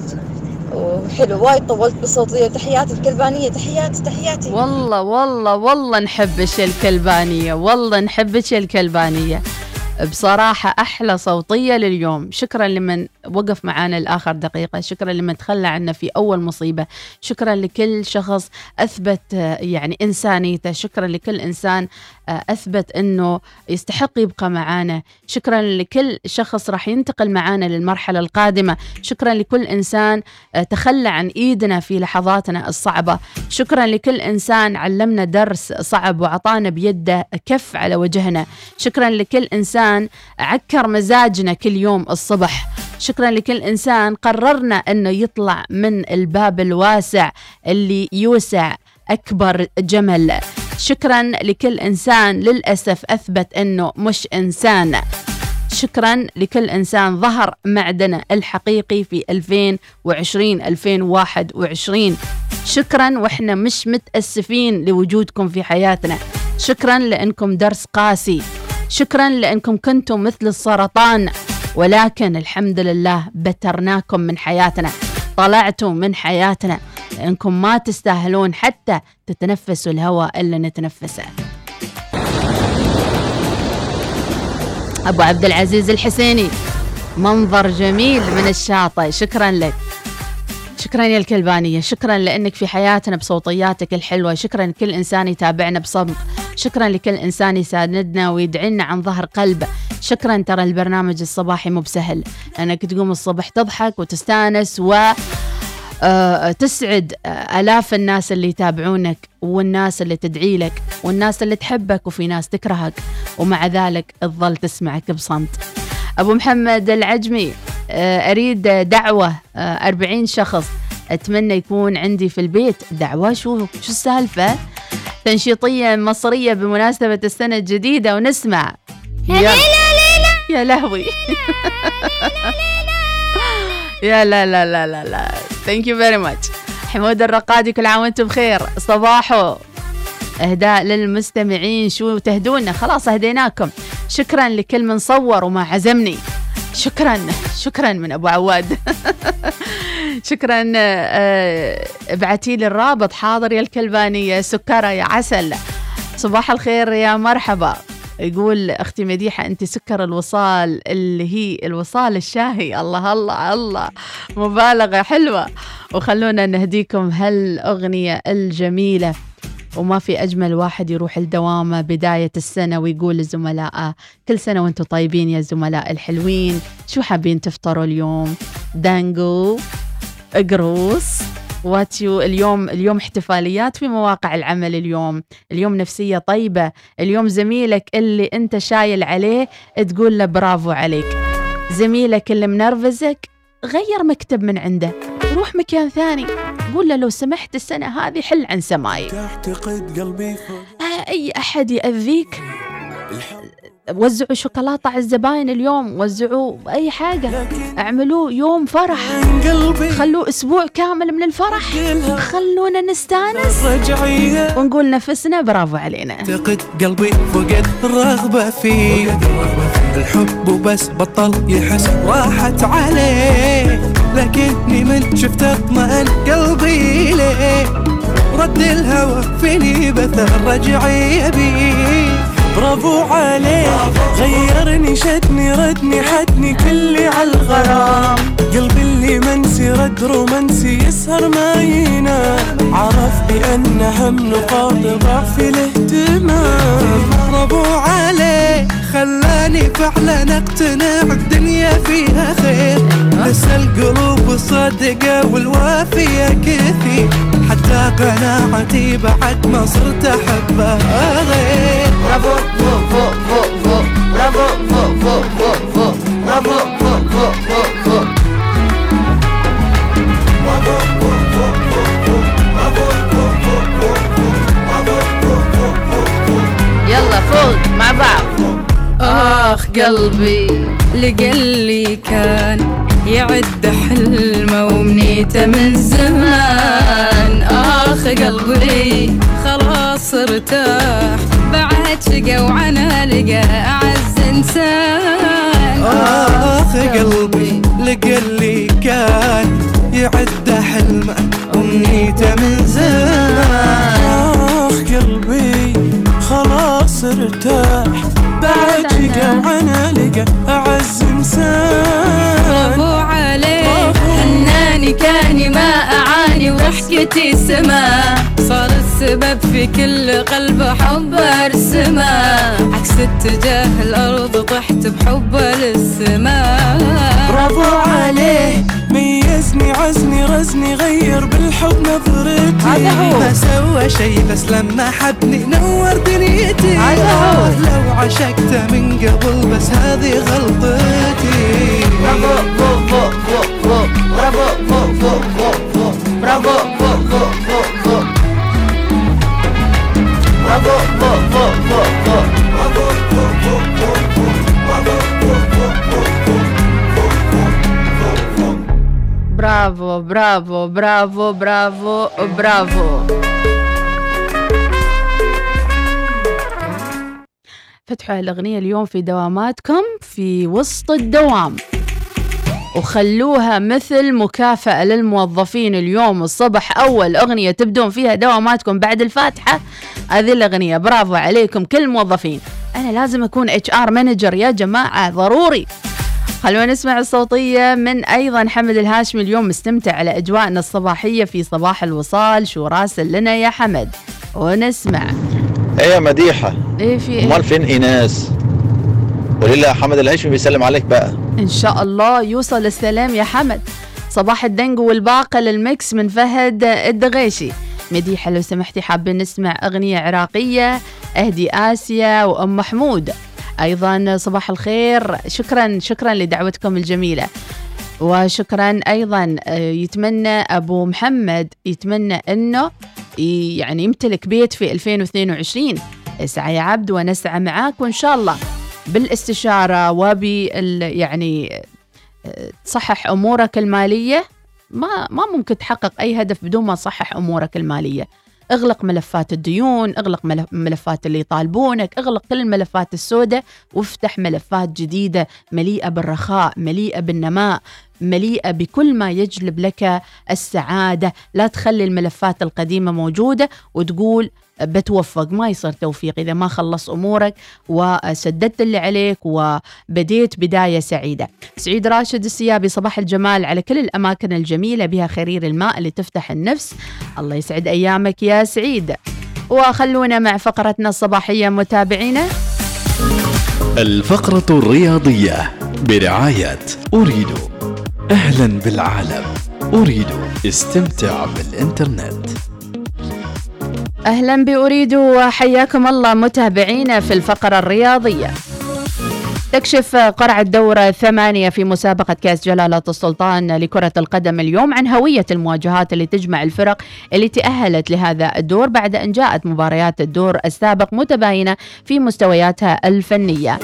وحلو. وايد طولت بصوتية تحياتي الكلبانية تحياتي تحياتي. والله والله والله نحبش الكلبانية والله نحبش الكلبانية. بصراحة أحلى صوتية لليوم. شكرا لمن وقف معنا الآخر دقيقة. شكرا لمن تخلى عنا في أول مصيبة. شكرا لكل شخص أثبت يعني إنسانيته. شكرا لكل إنسان آه، أثبت أنه يستحق يبقى معانا. شكرا لكل شخص راح ينتقل معانا للمرحلة القادمة. شكرا لكل إنسان آه، تخلى عن إيدنا في لحظاتنا الصعبة. شكرا لكل إنسان علمنا درس صعب وعطانا بيده كف على وجهنا. شكرا لكل إنسان عكر مزاجنا كل يوم الصبح. شكرا لكل إنسان قررنا أنه يطلع من الباب الواسع اللي يوسع أكبر جمل. شكرا لكل إنسان للأسف أثبت أنه مش إنسان. شكرا لكل إنسان ظهر معدنه الحقيقي في 2020 2021 شكرا وإحنا مش متأسفين لوجودكم في حياتنا. شكرا لأنكم درس قاسي. شكرا لأنكم كنتم مثل السرطان ولكن الحمد لله بترناكم من حياتنا طلعتوا من حياتنا لأنكم ما تستاهلون حتى تتنفسوا الهواء اللي نتنفسه. أبو عبد العزيز الحسيني منظر جميل من الشاطئ شكرا لك. شكرا يا الكلبانية. شكرا لأنك في حياتنا بصوتياتك الحلوة. شكرا لكل إنسان يتابعنا بصمت شكرا لكل إنسان يساندنا ويدعينا عن ظهر قلب. شكرا ترى البرنامج الصباحي مو بسهل. أنك تقوم الصبح تضحك وتستانس و آه، تسعد آه، آلاف الناس اللي يتابعونك والناس اللي تدعي لك والناس اللي تحبك وفي ناس تكرهك. ومع ذلك تظل تسمعك بصمت. أبو محمد العجمي. آه، أريد دعوة آه، 40 شخص. أتمنى يكون عندي في البيت دعوة. شو شو السالفة؟ تنشيطية مصرية بمناسبة السنة الجديدة ونسمع. يا يا لهوي. يا لا لا لا لا لا. thank you very much حمود الرقادي كل عام وأنتم بخير. صباحو. أهداء للمستمعين. شو تهدونا؟ خلاص اهديناكم شكرا لكل من صور وما عزمني. شكرا شكرا من أبو عواد. شكرا آه، ابعتي لي الرابط حاضر يا الكلبانية سكرة يا عسل. صباح الخير يا مرحبا. يقول أختي مديحة أنت سكر الوصال اللي هي الوصال الشاهي. الله الله الله. مبالغة حلوة. وخلونا نهديكم هالأغنية الجميلة. وما في أجمل واحد يروح لدوامه بداية السنة ويقول لزملائه كل سنة وأنتم طيبين يا زملاء الحلوين شو حابين تفطروا اليوم؟ دانجو قروص واتيو اليوم اليوم احتفاليات في مواقع العمل اليوم. اليوم نفسية طيبة اليوم زميلك اللي أنت شايل عليه تقول له برافو عليك. زميلك اللي منرفزك غير مكتب من عنده. روح مكان ثاني. قول له لو سمحت السنة هذه حل عن سماي. تعتقد قلبي آه، أي أحد يأذيك؟ وزعوا شوكولاتة على الزباين اليوم وزعوا أي حاجة. اعملوا يوم فرح. خلوه أسبوع كامل من الفرح. خلونا نستانس. ونقول نفسنا برافو علينا. اعتقد قلبي فقد الرغبة فيه. الحب وبس بطل يحس راحت عليه. لكني من شفت اطمئن قلبي ليه رد الهوى فيني بثر رجعي بيه برافو عليه غيرني شدني ردني حدني كلي عالغرام قلبي اللي منسي رد رومانسي يسهر ما ينام. عرف بأن هم نقاط ضعف الاهتمام برافو عليه خلاني فعلا أقتنع الدنيا فيها خير. بس القلوب صادقة والوافية كثير. حتى قناعتي بعد ما صرت أحبها. غير برافو برافو برافو فوق فوق فوق فوق قلبي لقلي كان يعد حلمه ومنيته من زمان. آخ قلبي خلاص ارتاح بعد شقى وعنا لقى أعز إنسان. آخ قلبي لقلي كان يعد حلمه أمنيته من زمان. آخ قلبي خلاص ارتاح. شقى وعنا لقى أعز إنسان. برافو عليه حناني كاني ما أعاني وضحكتي سما السبب في كل قلب حب ارسمه عكس اتجاه الأرض طحت بحبه للسماء. برافو عليه. ميزني عزني رزني غير بالحب نظرتي. هذا هو. ما سوى شي بس لما حبني نور دنيتي. هذا هو. لو عشقته من قبل بس هذه غلطتي. برافو برافو برافو برافو برافو فتحوا الأغنية اليوم في دواماتكم في وسط الدوام. وخلوها مثل مكافأة للموظفين اليوم. الصبح أول أغنية تبدون فيها دواماتكم بعد الفاتحة. هذه الأغنية. برافو عليكم كل الموظفين أنا لازم أكون HR manager يا جماعة ضروري. خلونا نسمع الصوتية من أيضا حمد الهاشمي اليوم مستمتع على أجواءنا الصباحية في صباح الوصال. شو راسل لنا يا حمد؟ ونسمع. إيه يا مديحة. إيه في إيه؟ أمال فين إيناس؟ قولي لها حمد الهاشمي بيسلم عليك بقى. إن شاء الله يوصل السلام يا حمد. صباح الدنجو والباقلا ال mix من فهد الدغيشي. مديحة لو سمحتي حابين نسمع أغنية عراقية أهدي آسيا وأم محمود. أيضا صباح الخير. شكرا شكرا لدعوتكم الجميلة. وشكرا أيضا آه، يتمنى أبو محمد يتمنى أنه يعني يمتلك بيت في 2022 اسعى يا عبد ونسعى معاك وإن شاء الله بالاستشارة وبال يعني آه، تصحح أمورك المالية. ما ما ممكن تحقق أي هدف بدون ما تصحح أمورك المالية. اغلق ملفات الديون اغلق ملف- ملفات اللي يطالبونك اغلق كل الملفات السوداء وافتح ملفات جديدة مليئة بالرخاء مليئة بالنماء. مليئة بكل ما يجلب لك السعادة. لا تخلي الملفات القديمة موجودة وتقول بتوفق. ما يصير توفيق إذا ما خلص أمورك وسددت اللي عليك وبديت بداية سعيدة. سعيد راشد السيابي صباح الجمال على كل الأماكن الجميلة بها خرير الماء اللي تفتح النفس. الله يسعد أيامك يا سعيد. وخلونا مع فقرتنا الصباحية متابعينا. الفقرة الرياضية برعاية أريد أهلا بالعالم. أريد استمتع بالإنترنت. أهلا بأريد وحياكم الله متابعينا في الفقرة الرياضية. تكشف قرعة دورة ثمانية في مسابقة كأس جلالة السلطان لكرة القدم اليوم عن هوية المواجهات اللي تجمع الفرق اللي تأهلت لهذا الدور بعد أن جاءت مباريات الدور السابق متباينة في مستوياتها الفنية.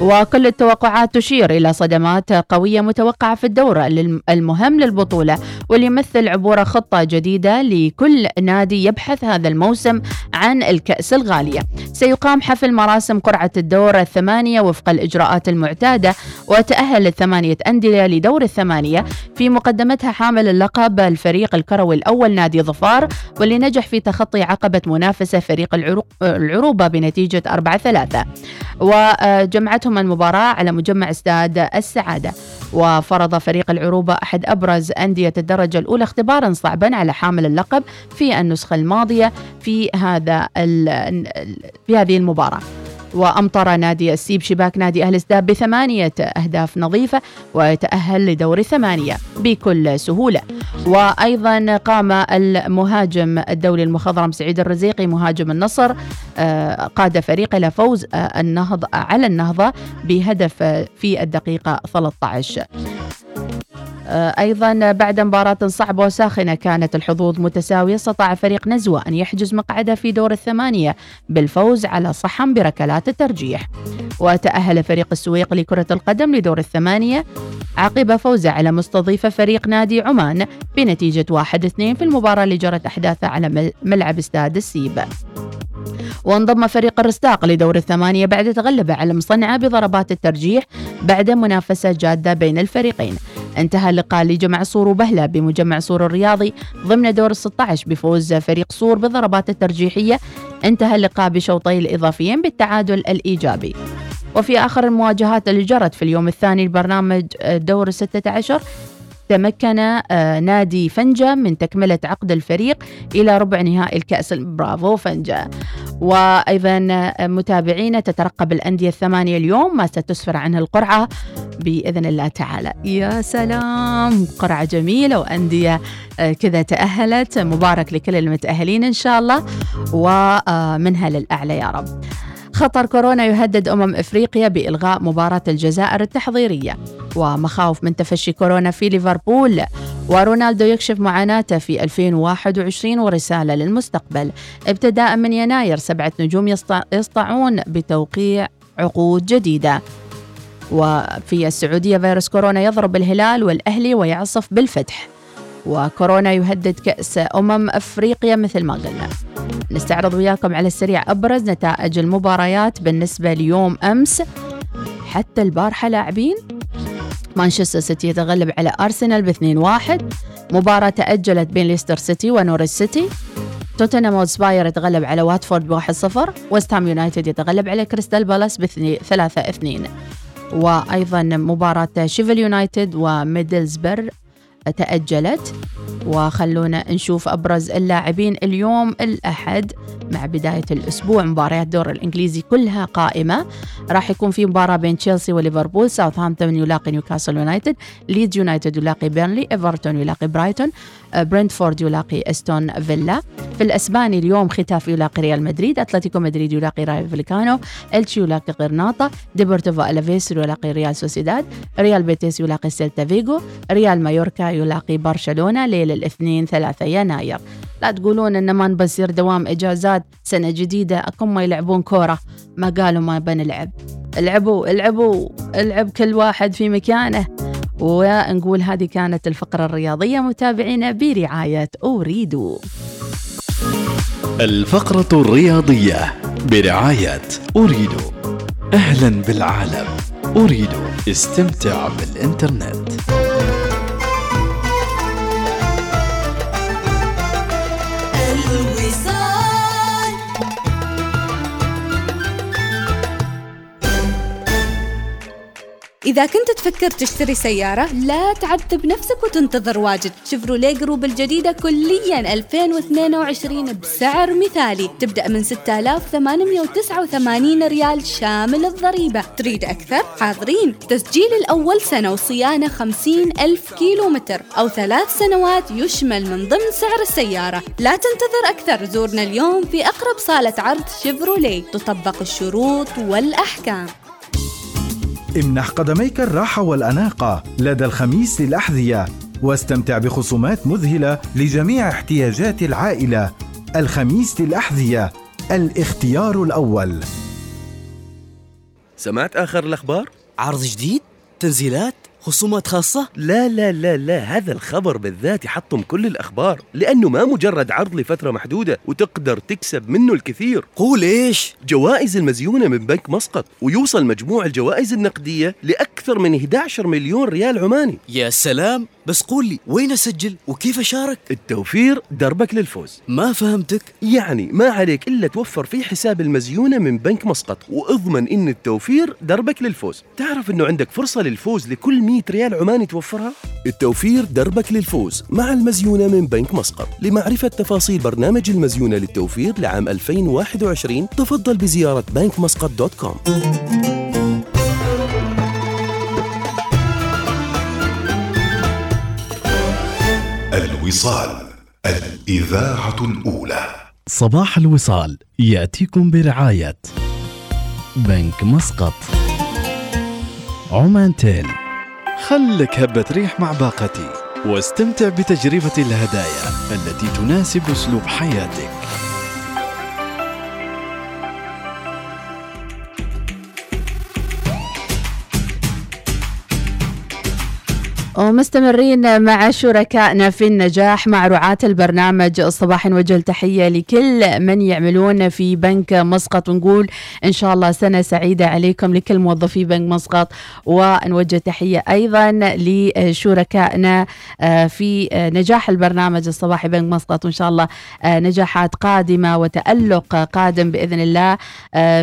وكل التوقعات تشير إلى صدمات قوية متوقعة في الدورة المهم للبطولة واللي يمثل عبور خطة جديدة لكل نادي يبحث هذا الموسم عن الكأس الغالية سيقام حفل مراسم قرعة الدور الثمانية وفق الإجراءات المعتادة وتأهل الثمانية أندية لدور الثمانية. في مقدمتها حامل اللقب الفريق الكروي الأول نادي ظفار واللي نجح في تخطي عقبة منافسة فريق العروبة بنتيجة 4-3 وجمعتهم المباراة على مجمع استاد السعادة. وفرض فريق العروبة أحد أبرز أندية الدرجة الأولى اختبارا صعبا على حامل اللقب في النسخة الماضية في هذا في هذه المباراة. وأمطر نادي السيب شباك نادي أهل السداب بثمانية أهداف نظيفة ويتأهل لدور الثمانية بكل سهولة. وأيضا قام المهاجم الدولي المخضرم سعيد الرزيقي مهاجم النصر آه، قاد فريق إلى فوز آه، النهضة على النهضة بهدف في الدقيقة 13 آه، أيضا بعد مباراة صعبة وساخنة كانت الحظوظ متساوية استطاع فريق نزوة أن يحجز مقعده في دور الثمانية بالفوز على صحم بركلات الترجيح. وتأهل فريق السويق لكرة القدم لدور الثمانية عقب فوزه على مستضيفة فريق نادي عمان بنتيجة 1-2 في المباراة اللي جرت أحداثها على ملعب استاد السيب. وانضم فريق الرستاق لدور الثمانية بعد تغلبه على مصنعة بضربات الترجيح بعد منافسة جادة بين الفريقين. انتهى اللقاء لجمع صور وبهلة بمجمع صور الرياضي ضمن دور ال 16 بفوز فريق صور بالضربات الترجيحية. انتهى اللقاء بشوطين الإضافيين بالتعادل الإيجابي. وفي آخر المواجهات اللي جرت في اليوم الثاني لبرنامج دور 16 تمكن آه، نادي فنجة من تكملة عقد الفريق إلى ربع نهائي الكأس. برافو فنجة وأيضا آه، متابعينا تترقب الأندية الثمانية اليوم ما ستسفر عنها القرعة بإذن الله تعالى. يا سلام! قرعة جميلة وأندية آه، كذا تأهلت. مبارك لكل المتأهلين إن شاء الله. ومنها للأعلى يا رب. خطر كورونا يهدد أمم إفريقيا بإلغاء مباراة الجزائر التحضيرية. ومخاوف من تفشي كورونا في ليفربول. ورونالدو يكشف معاناته في 2021 ورسالة للمستقبل. ابتداء من يناير سبعة نجوم يسطعون بتوقيع عقود جديدة. وفي السعودية فيروس كورونا يضرب الهلال والأهلي ويعصف بالفتح. وكورونا يهدد كأس أمم أفريقيا مثل ما قلنا. نستعرض وياكم على السريع أبرز نتائج المباريات بالنسبة ليوم أمس. حتى البارحة لاعبين مانشستر سيتي يتغلب على أرسنال ب 2-1 مباراة تأجلت بين ليستر سيتي ونوريتش سيتي. توتنهام سبيرز يتغلب على واتفورد ب 1-0 ويست هام يونايتد يتغلب على كريستال بالاس ب 3-2 وأيضا مباراة شيفيلد يونايتد وميدلزبره تأجلت. وخلونا نشوف أبرز اللاعبين اليوم. الأحد مع بداية الأسبوع مباريات الدور الإنجليزي كلها قائمة. راح يكون في مباراة بين تشيلسي وليفربول. ساوثهامبتون يلاقي نيوكاسل يونايتد ليدز يونايتد يلاقي بيرنلي ايفرتون يلاقي برايتون برنتفورد يلاقي استون فيلا في الأسباني اليوم خيتافي يلاقي ريال مدريد. أتلتيكو مدريد يلاقي رايو فاليكانو. إلتشي يلاقي غرناطه ديبورتيفو ألافيس يلاقي ريال سوسيداد. ريال بيتيس يلاقي سيلتا فيجو ريال مايوركا يلاقي برشلونة ليلة الاثنين 3 يناير. لا تقولون إن ما بصير دوام إجازات سنة جديدة اكم ما يلعبون كورة. ما قالوا ما بنلعب. العبوا العبوا العب كل واحد في مكانه. ونقول هذه كانت الفقرة الرياضية. متابعينا برعاية أوريدو. الفقرة الرياضية برعاية أريدو أهلا بالعالم. أريدو استمتع بالإنترنت. إذا كنت تفكر تشتري سيارة لا تعذب نفسك وتنتظر واجد. شيفروليه جروب الجديدة كليا 2022 بسعر مثالي. تبدأ من 6889 ريال شامل الضريبة. تريد أكثر؟ حاضرين. تسجيل الأول سنة وصيانة 50 ألف كيلو متر أو ثلاث سنوات يشمل من ضمن سعر السيارة. لا تنتظر أكثر. زورنا اليوم في أقرب صالة عرض شيفروليه. تطبق الشروط والأحكام. امنح قدميك الراحة والأناقة لدى الخميس للأحذية واستمتع بخصومات مذهلة لجميع احتياجات العائلة الخميس للأحذية الاختيار الأول سمعت آخر الأخبار؟ عرض جديد؟ تنزيلات؟ خصومات خاصة؟ لا لا لا لا هذا الخبر بالذات يحطم كل الأخبار لأنه ما مجرد عرض لفترة محدودة وتقدر تكسب منه الكثير قول إيش؟ جوائز المزيونة من بنك مسقط ويوصل مجموع الجوائز النقدية لأكثر من 11 مليون ريال عماني يا سلام بس قول لي وين أسجل؟ وكيف أشارك؟ التوفير دربك للفوز. ما فهمتك. يعني ما عليك إلا توفر في حساب المزيونة من بنك مسقط وأضمن إن التوفير دربك للفوز. تعرف إنه عندك فرصة للفوز لكل 100 ريال عماني توفرها؟ التوفير دربك للفوز مع المزيونة من بنك مسقط. لمعرفة تفاصيل برنامج المزيونة للتوفير لعام 2021 تفضل بزيارة bankmuscat dot com. الوصال الإذاعة الأولى. صباح الوصال يأتيكم برعاية بنك مسقط. عمان تيل. خلك هبة ريح مع باقتي واستمتع بتجربة الهدايا التي تناسب أسلوب حياتك. ومستمرين مع شركائنا في النجاح مع رعاة البرنامج. الصباح نوجه التحية لكل من يعملون في بنك مسقط. ونقول إن شاء الله سنة سعيدة عليكم لكل موظفي بنك مسقط. ونوجه تحية أيضا لشركائنا آه، في آه، نجاح البرنامج الصباحي بنك مسقط. وإن شاء الله آه، نجاحات قادمة وتألق قادم بإذن الله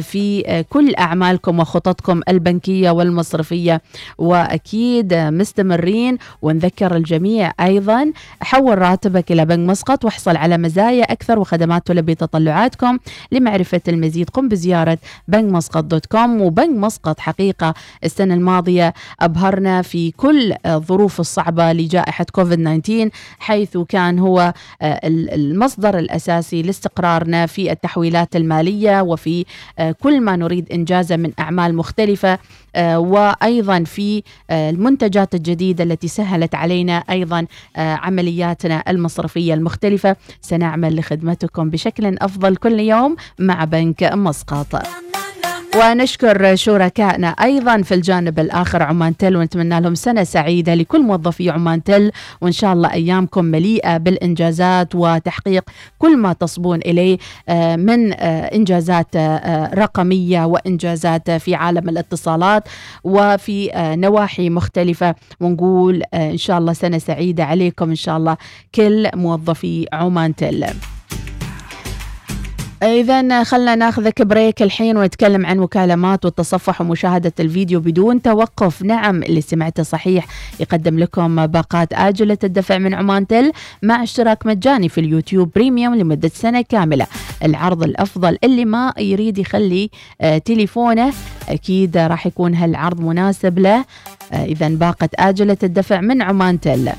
في كل أعمالكم وخططكم البنكية والمصرفية. وأكيد مستمرين ونذكر الجميع أيضا. حول راتبك إلى بنك مسقط واحصل على مزايا أكثر وخدمات تلبي تطلعاتكم. لمعرفة المزيد قم بزيارة بنك مسقط دوت كوم. وبنك مسقط حقيقة السنة الماضية أبهرنا في كل الظروف الصعبة لجائحة كوفيد 19 حيث كان هو آه، المصدر الأساسي لاستقرارنا في التحويلات المالية وفي آه، كل ما نريد إنجازه من أعمال مختلفة. آه، وأيضا في المنتجات الجديدة التي سهلت علينا أيضا عملياتنا المصرفية المختلفة. سنعمل لخدمتكم بشكل أفضل كل يوم مع بنك مسقط. ونشكر شركائنا أيضا في الجانب الآخر عمان تل ونتمنى لهم سنة سعيدة لكل موظفي عمان تل وإن شاء الله أيامكم مليئة بالإنجازات وتحقيق كل ما تصبون إليه آه، من آه، إنجازات آه، رقمية وإنجازات في عالم الاتصالات وفي نواحي مختلفة ونقول إن شاء الله سنة سعيدة عليكم إن شاء الله كل موظفي عمان تل. إذا خلنا ناخذك بريك الحين ونتكلم عن مكالمات والتصفح ومشاهدة الفيديو بدون توقف. نعم اللي سمعته صحيح. يقدم لكم باقات آجلة الدفع من عمان تل مع اشتراك مجاني في اليوتيوب بريميوم لمدة سنة كاملة. العرض الأفضل اللي ما يريد يخلي آه تليفونه أكيد راح يكون هالعرض مناسب له. آه إذا باقة آجلة الدفع من عمان تل.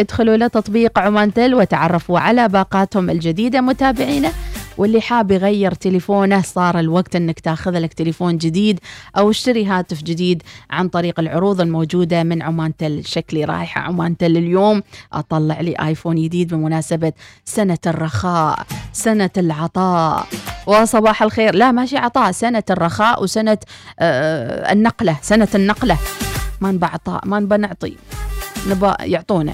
ادخلوا لتطبيق عمان تل وتعرفوا على باقاتهم الجديدة متابعينا. واللي حاب يغير تليفونه صار الوقت إنك تاخذ لك تليفون جديد أو اشتري هاتف جديد عن طريق العروض الموجودة من عمان تل. شكلي رايحة عمان تل اليوم. أطلع لي آيفون جديد بمناسبة سنة الرخاء سنة العطاء. وصباح الخير. لا ماشي عطاء سنة الرخاء وسنة آه النقلة سنة النقلة. ما نبى عطاء ما نبى نعطي نبى يعطونا.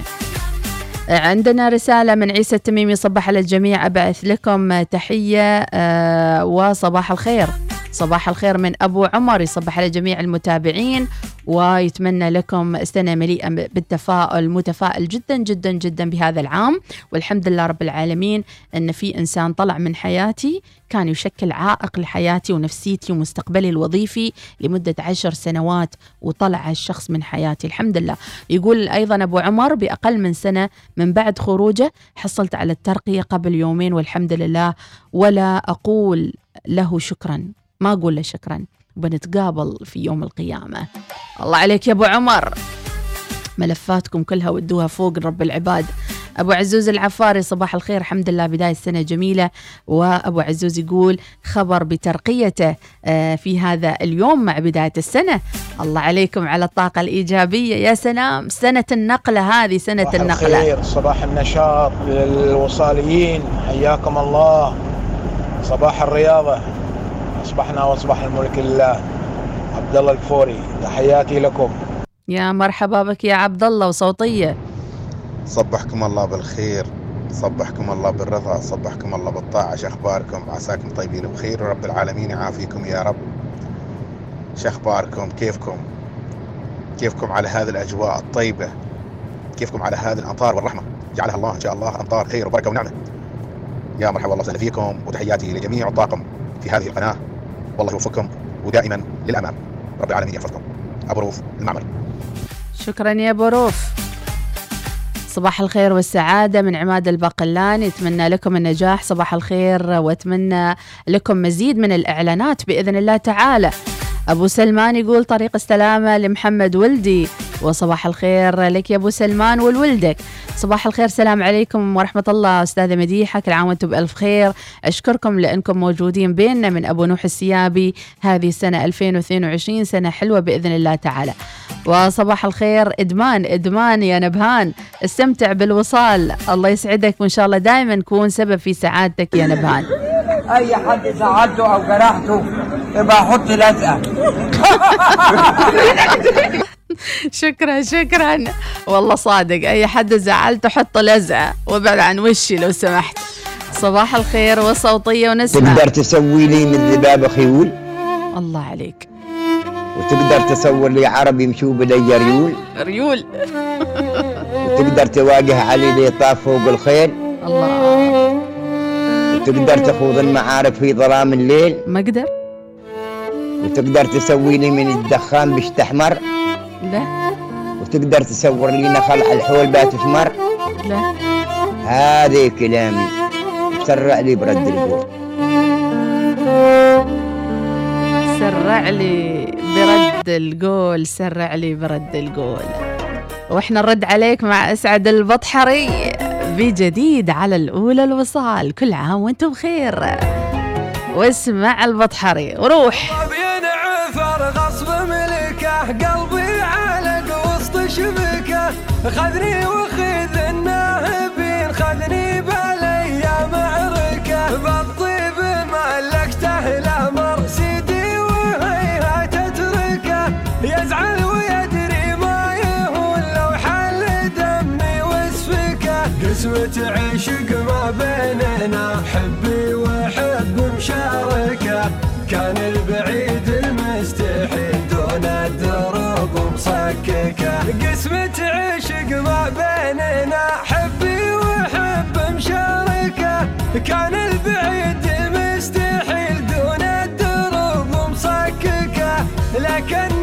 عندنا رسالة من عيسى التميمي صبح على الجميع أبعث لكم تحية وصباح الخير. صباح الخير من أبو عمر يصبح على جميع المتابعين ويتمنى لكم سنة مليئة بالتفاؤل متفائل جدا جدا جدا بهذا العام. والحمد لله رب العالمين أن في إنسان طلع من حياتي كان يشكل عائق لحياتي ونفسيتي ومستقبلي الوظيفي لمدة عشر سنوات وطلع الشخص من حياتي. الحمد لله. يقول أيضا أبو عمر بأقل من سنة من بعد خروجه حصلت على الترقية قبل يومين والحمد لله ولا أقول له شكرا. ما أقول له شكرا بنتقابل في يوم القيامة. الله عليك يا أبو عمر. ملفاتكم كلها ودوها فوق رب العباد. أبو عزوز العفاري صباح الخير الحمد لله بداية السنة جميلة. وأبو عزوز يقول خبر بترقيته آه، في هذا اليوم مع بداية السنة. الله عليكم على الطاقة الإيجابية. يا سلام سنة النقلة هذه سنة صباح النقلة. الخير صباح النشاط للوصاليين. حياكم الله. صباح الرياضة. أصبحنا وأصبح الملك لله عبد الله الفوري. تحياتي لكم. يا مرحبا بك يا عبد الله وصوتية. صبحكم الله بالخير صبحكم الله بالرضا صبحكم الله بالطاعة. شو أخباركم؟ عساكم طيبين بخير ورب العالمين يعافيكم يا رب. شو أخباركم؟ كيفكم؟ كيفكم على هذه الأجواء الطيبة؟ كيفكم على هذه الأمطار والرحمة؟ جعلها الله إن شاء الله أمطار خير وبركة ونعمة. يا مرحبا الله وسهلا فيكم وتحياتي لجميع الطاقم في هذه القناة. والله يوفقكم ودائما للأمام. رب العالمين يحفظكم. أبو روف المعمر شكرا يا أبو روف. صباح الخير والسعادة من عماد الباقلان. يتمنى لكم النجاح. صباح الخير وأتمنى لكم مزيد من الإعلانات بإذن الله تعالى. أبو سلمان يقول طريق السلامة لمحمد ولدي. وصباح الخير لك يا أبو سلمان ولولدك صباح الخير سلام عليكم ورحمة الله. أستاذة مديحة كل عام وأنتم بألف خير. أشكركم لأنكم موجودين بيننا من أبو نوح السيابي هذه السنة 2022 سنة حلوة بإذن الله تعالى. وصباح الخير إدمان إدمان يا نبهان. استمتع بالوصال. الله يسعدك وإن شاء الله دائما نكون سبب في سعادتك يا نبهان. أي حد زعلته أو جرحته يبقى أحط لزقة. شكرا شكرا. والله صادق أي حد زعلته حط لزقة. وابعد عن وشي لو سمحت. صباح الخير وصوتية ونسمع. تقدر تسوي لي من ذباب خيول الله عليك. وتقدر تصور لي عرب يمشوا بلي ريول؟ ريول. وتقدر تواجه علي لي طاف فوق الخيل؟ الله. وتقدر تخوض المعارك في ظلام الليل؟ ما أقدر. وتقدر تسوي لي من الدخان بشت أحمر؟ لا. وتقدر تصور لي نخل على الحول بات ثمر لا. هذه كلامي. سرع لي برد البول. سرع لي برد القول سرع لي برد القول. وإحنا نرد عليك مع أسعد البطحري بجديد على الأولى الوصال. كل عام وأنتم بخير. واسمع البطحري وروح. خذني وخذ الناهبين خذني بالايام عركه بالطيب ملكته الامر سيدي وهيها تتركه. يزعل ويدري ما يهون لو حل دمي وسفكه. قسمة عشق ما بيننا حبي وحب مشاركة. كان البعيد المستحيل دون الدروب مصككه قسمة ما بيننا. حبي وحب مشاركة. كان البعيد مستحيل دون الدروب مصككة. لكنني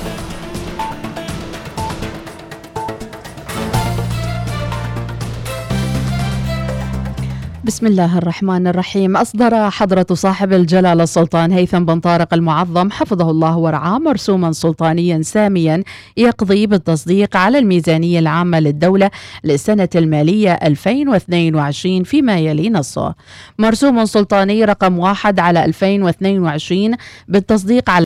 بسم الله الرحمن الرحيم. أصدر حضرة صاحب الجلالة السلطان هيثم بن طارق المعظم حفظه الله ورعاه مرسوما سلطانيا ساميا يقضي بالتصديق على الميزانية العامة للدولة للسنة المالية 2022 فيما يلي نصه. مرسوم سلطاني رقم واحد على 2022 بالتصديق على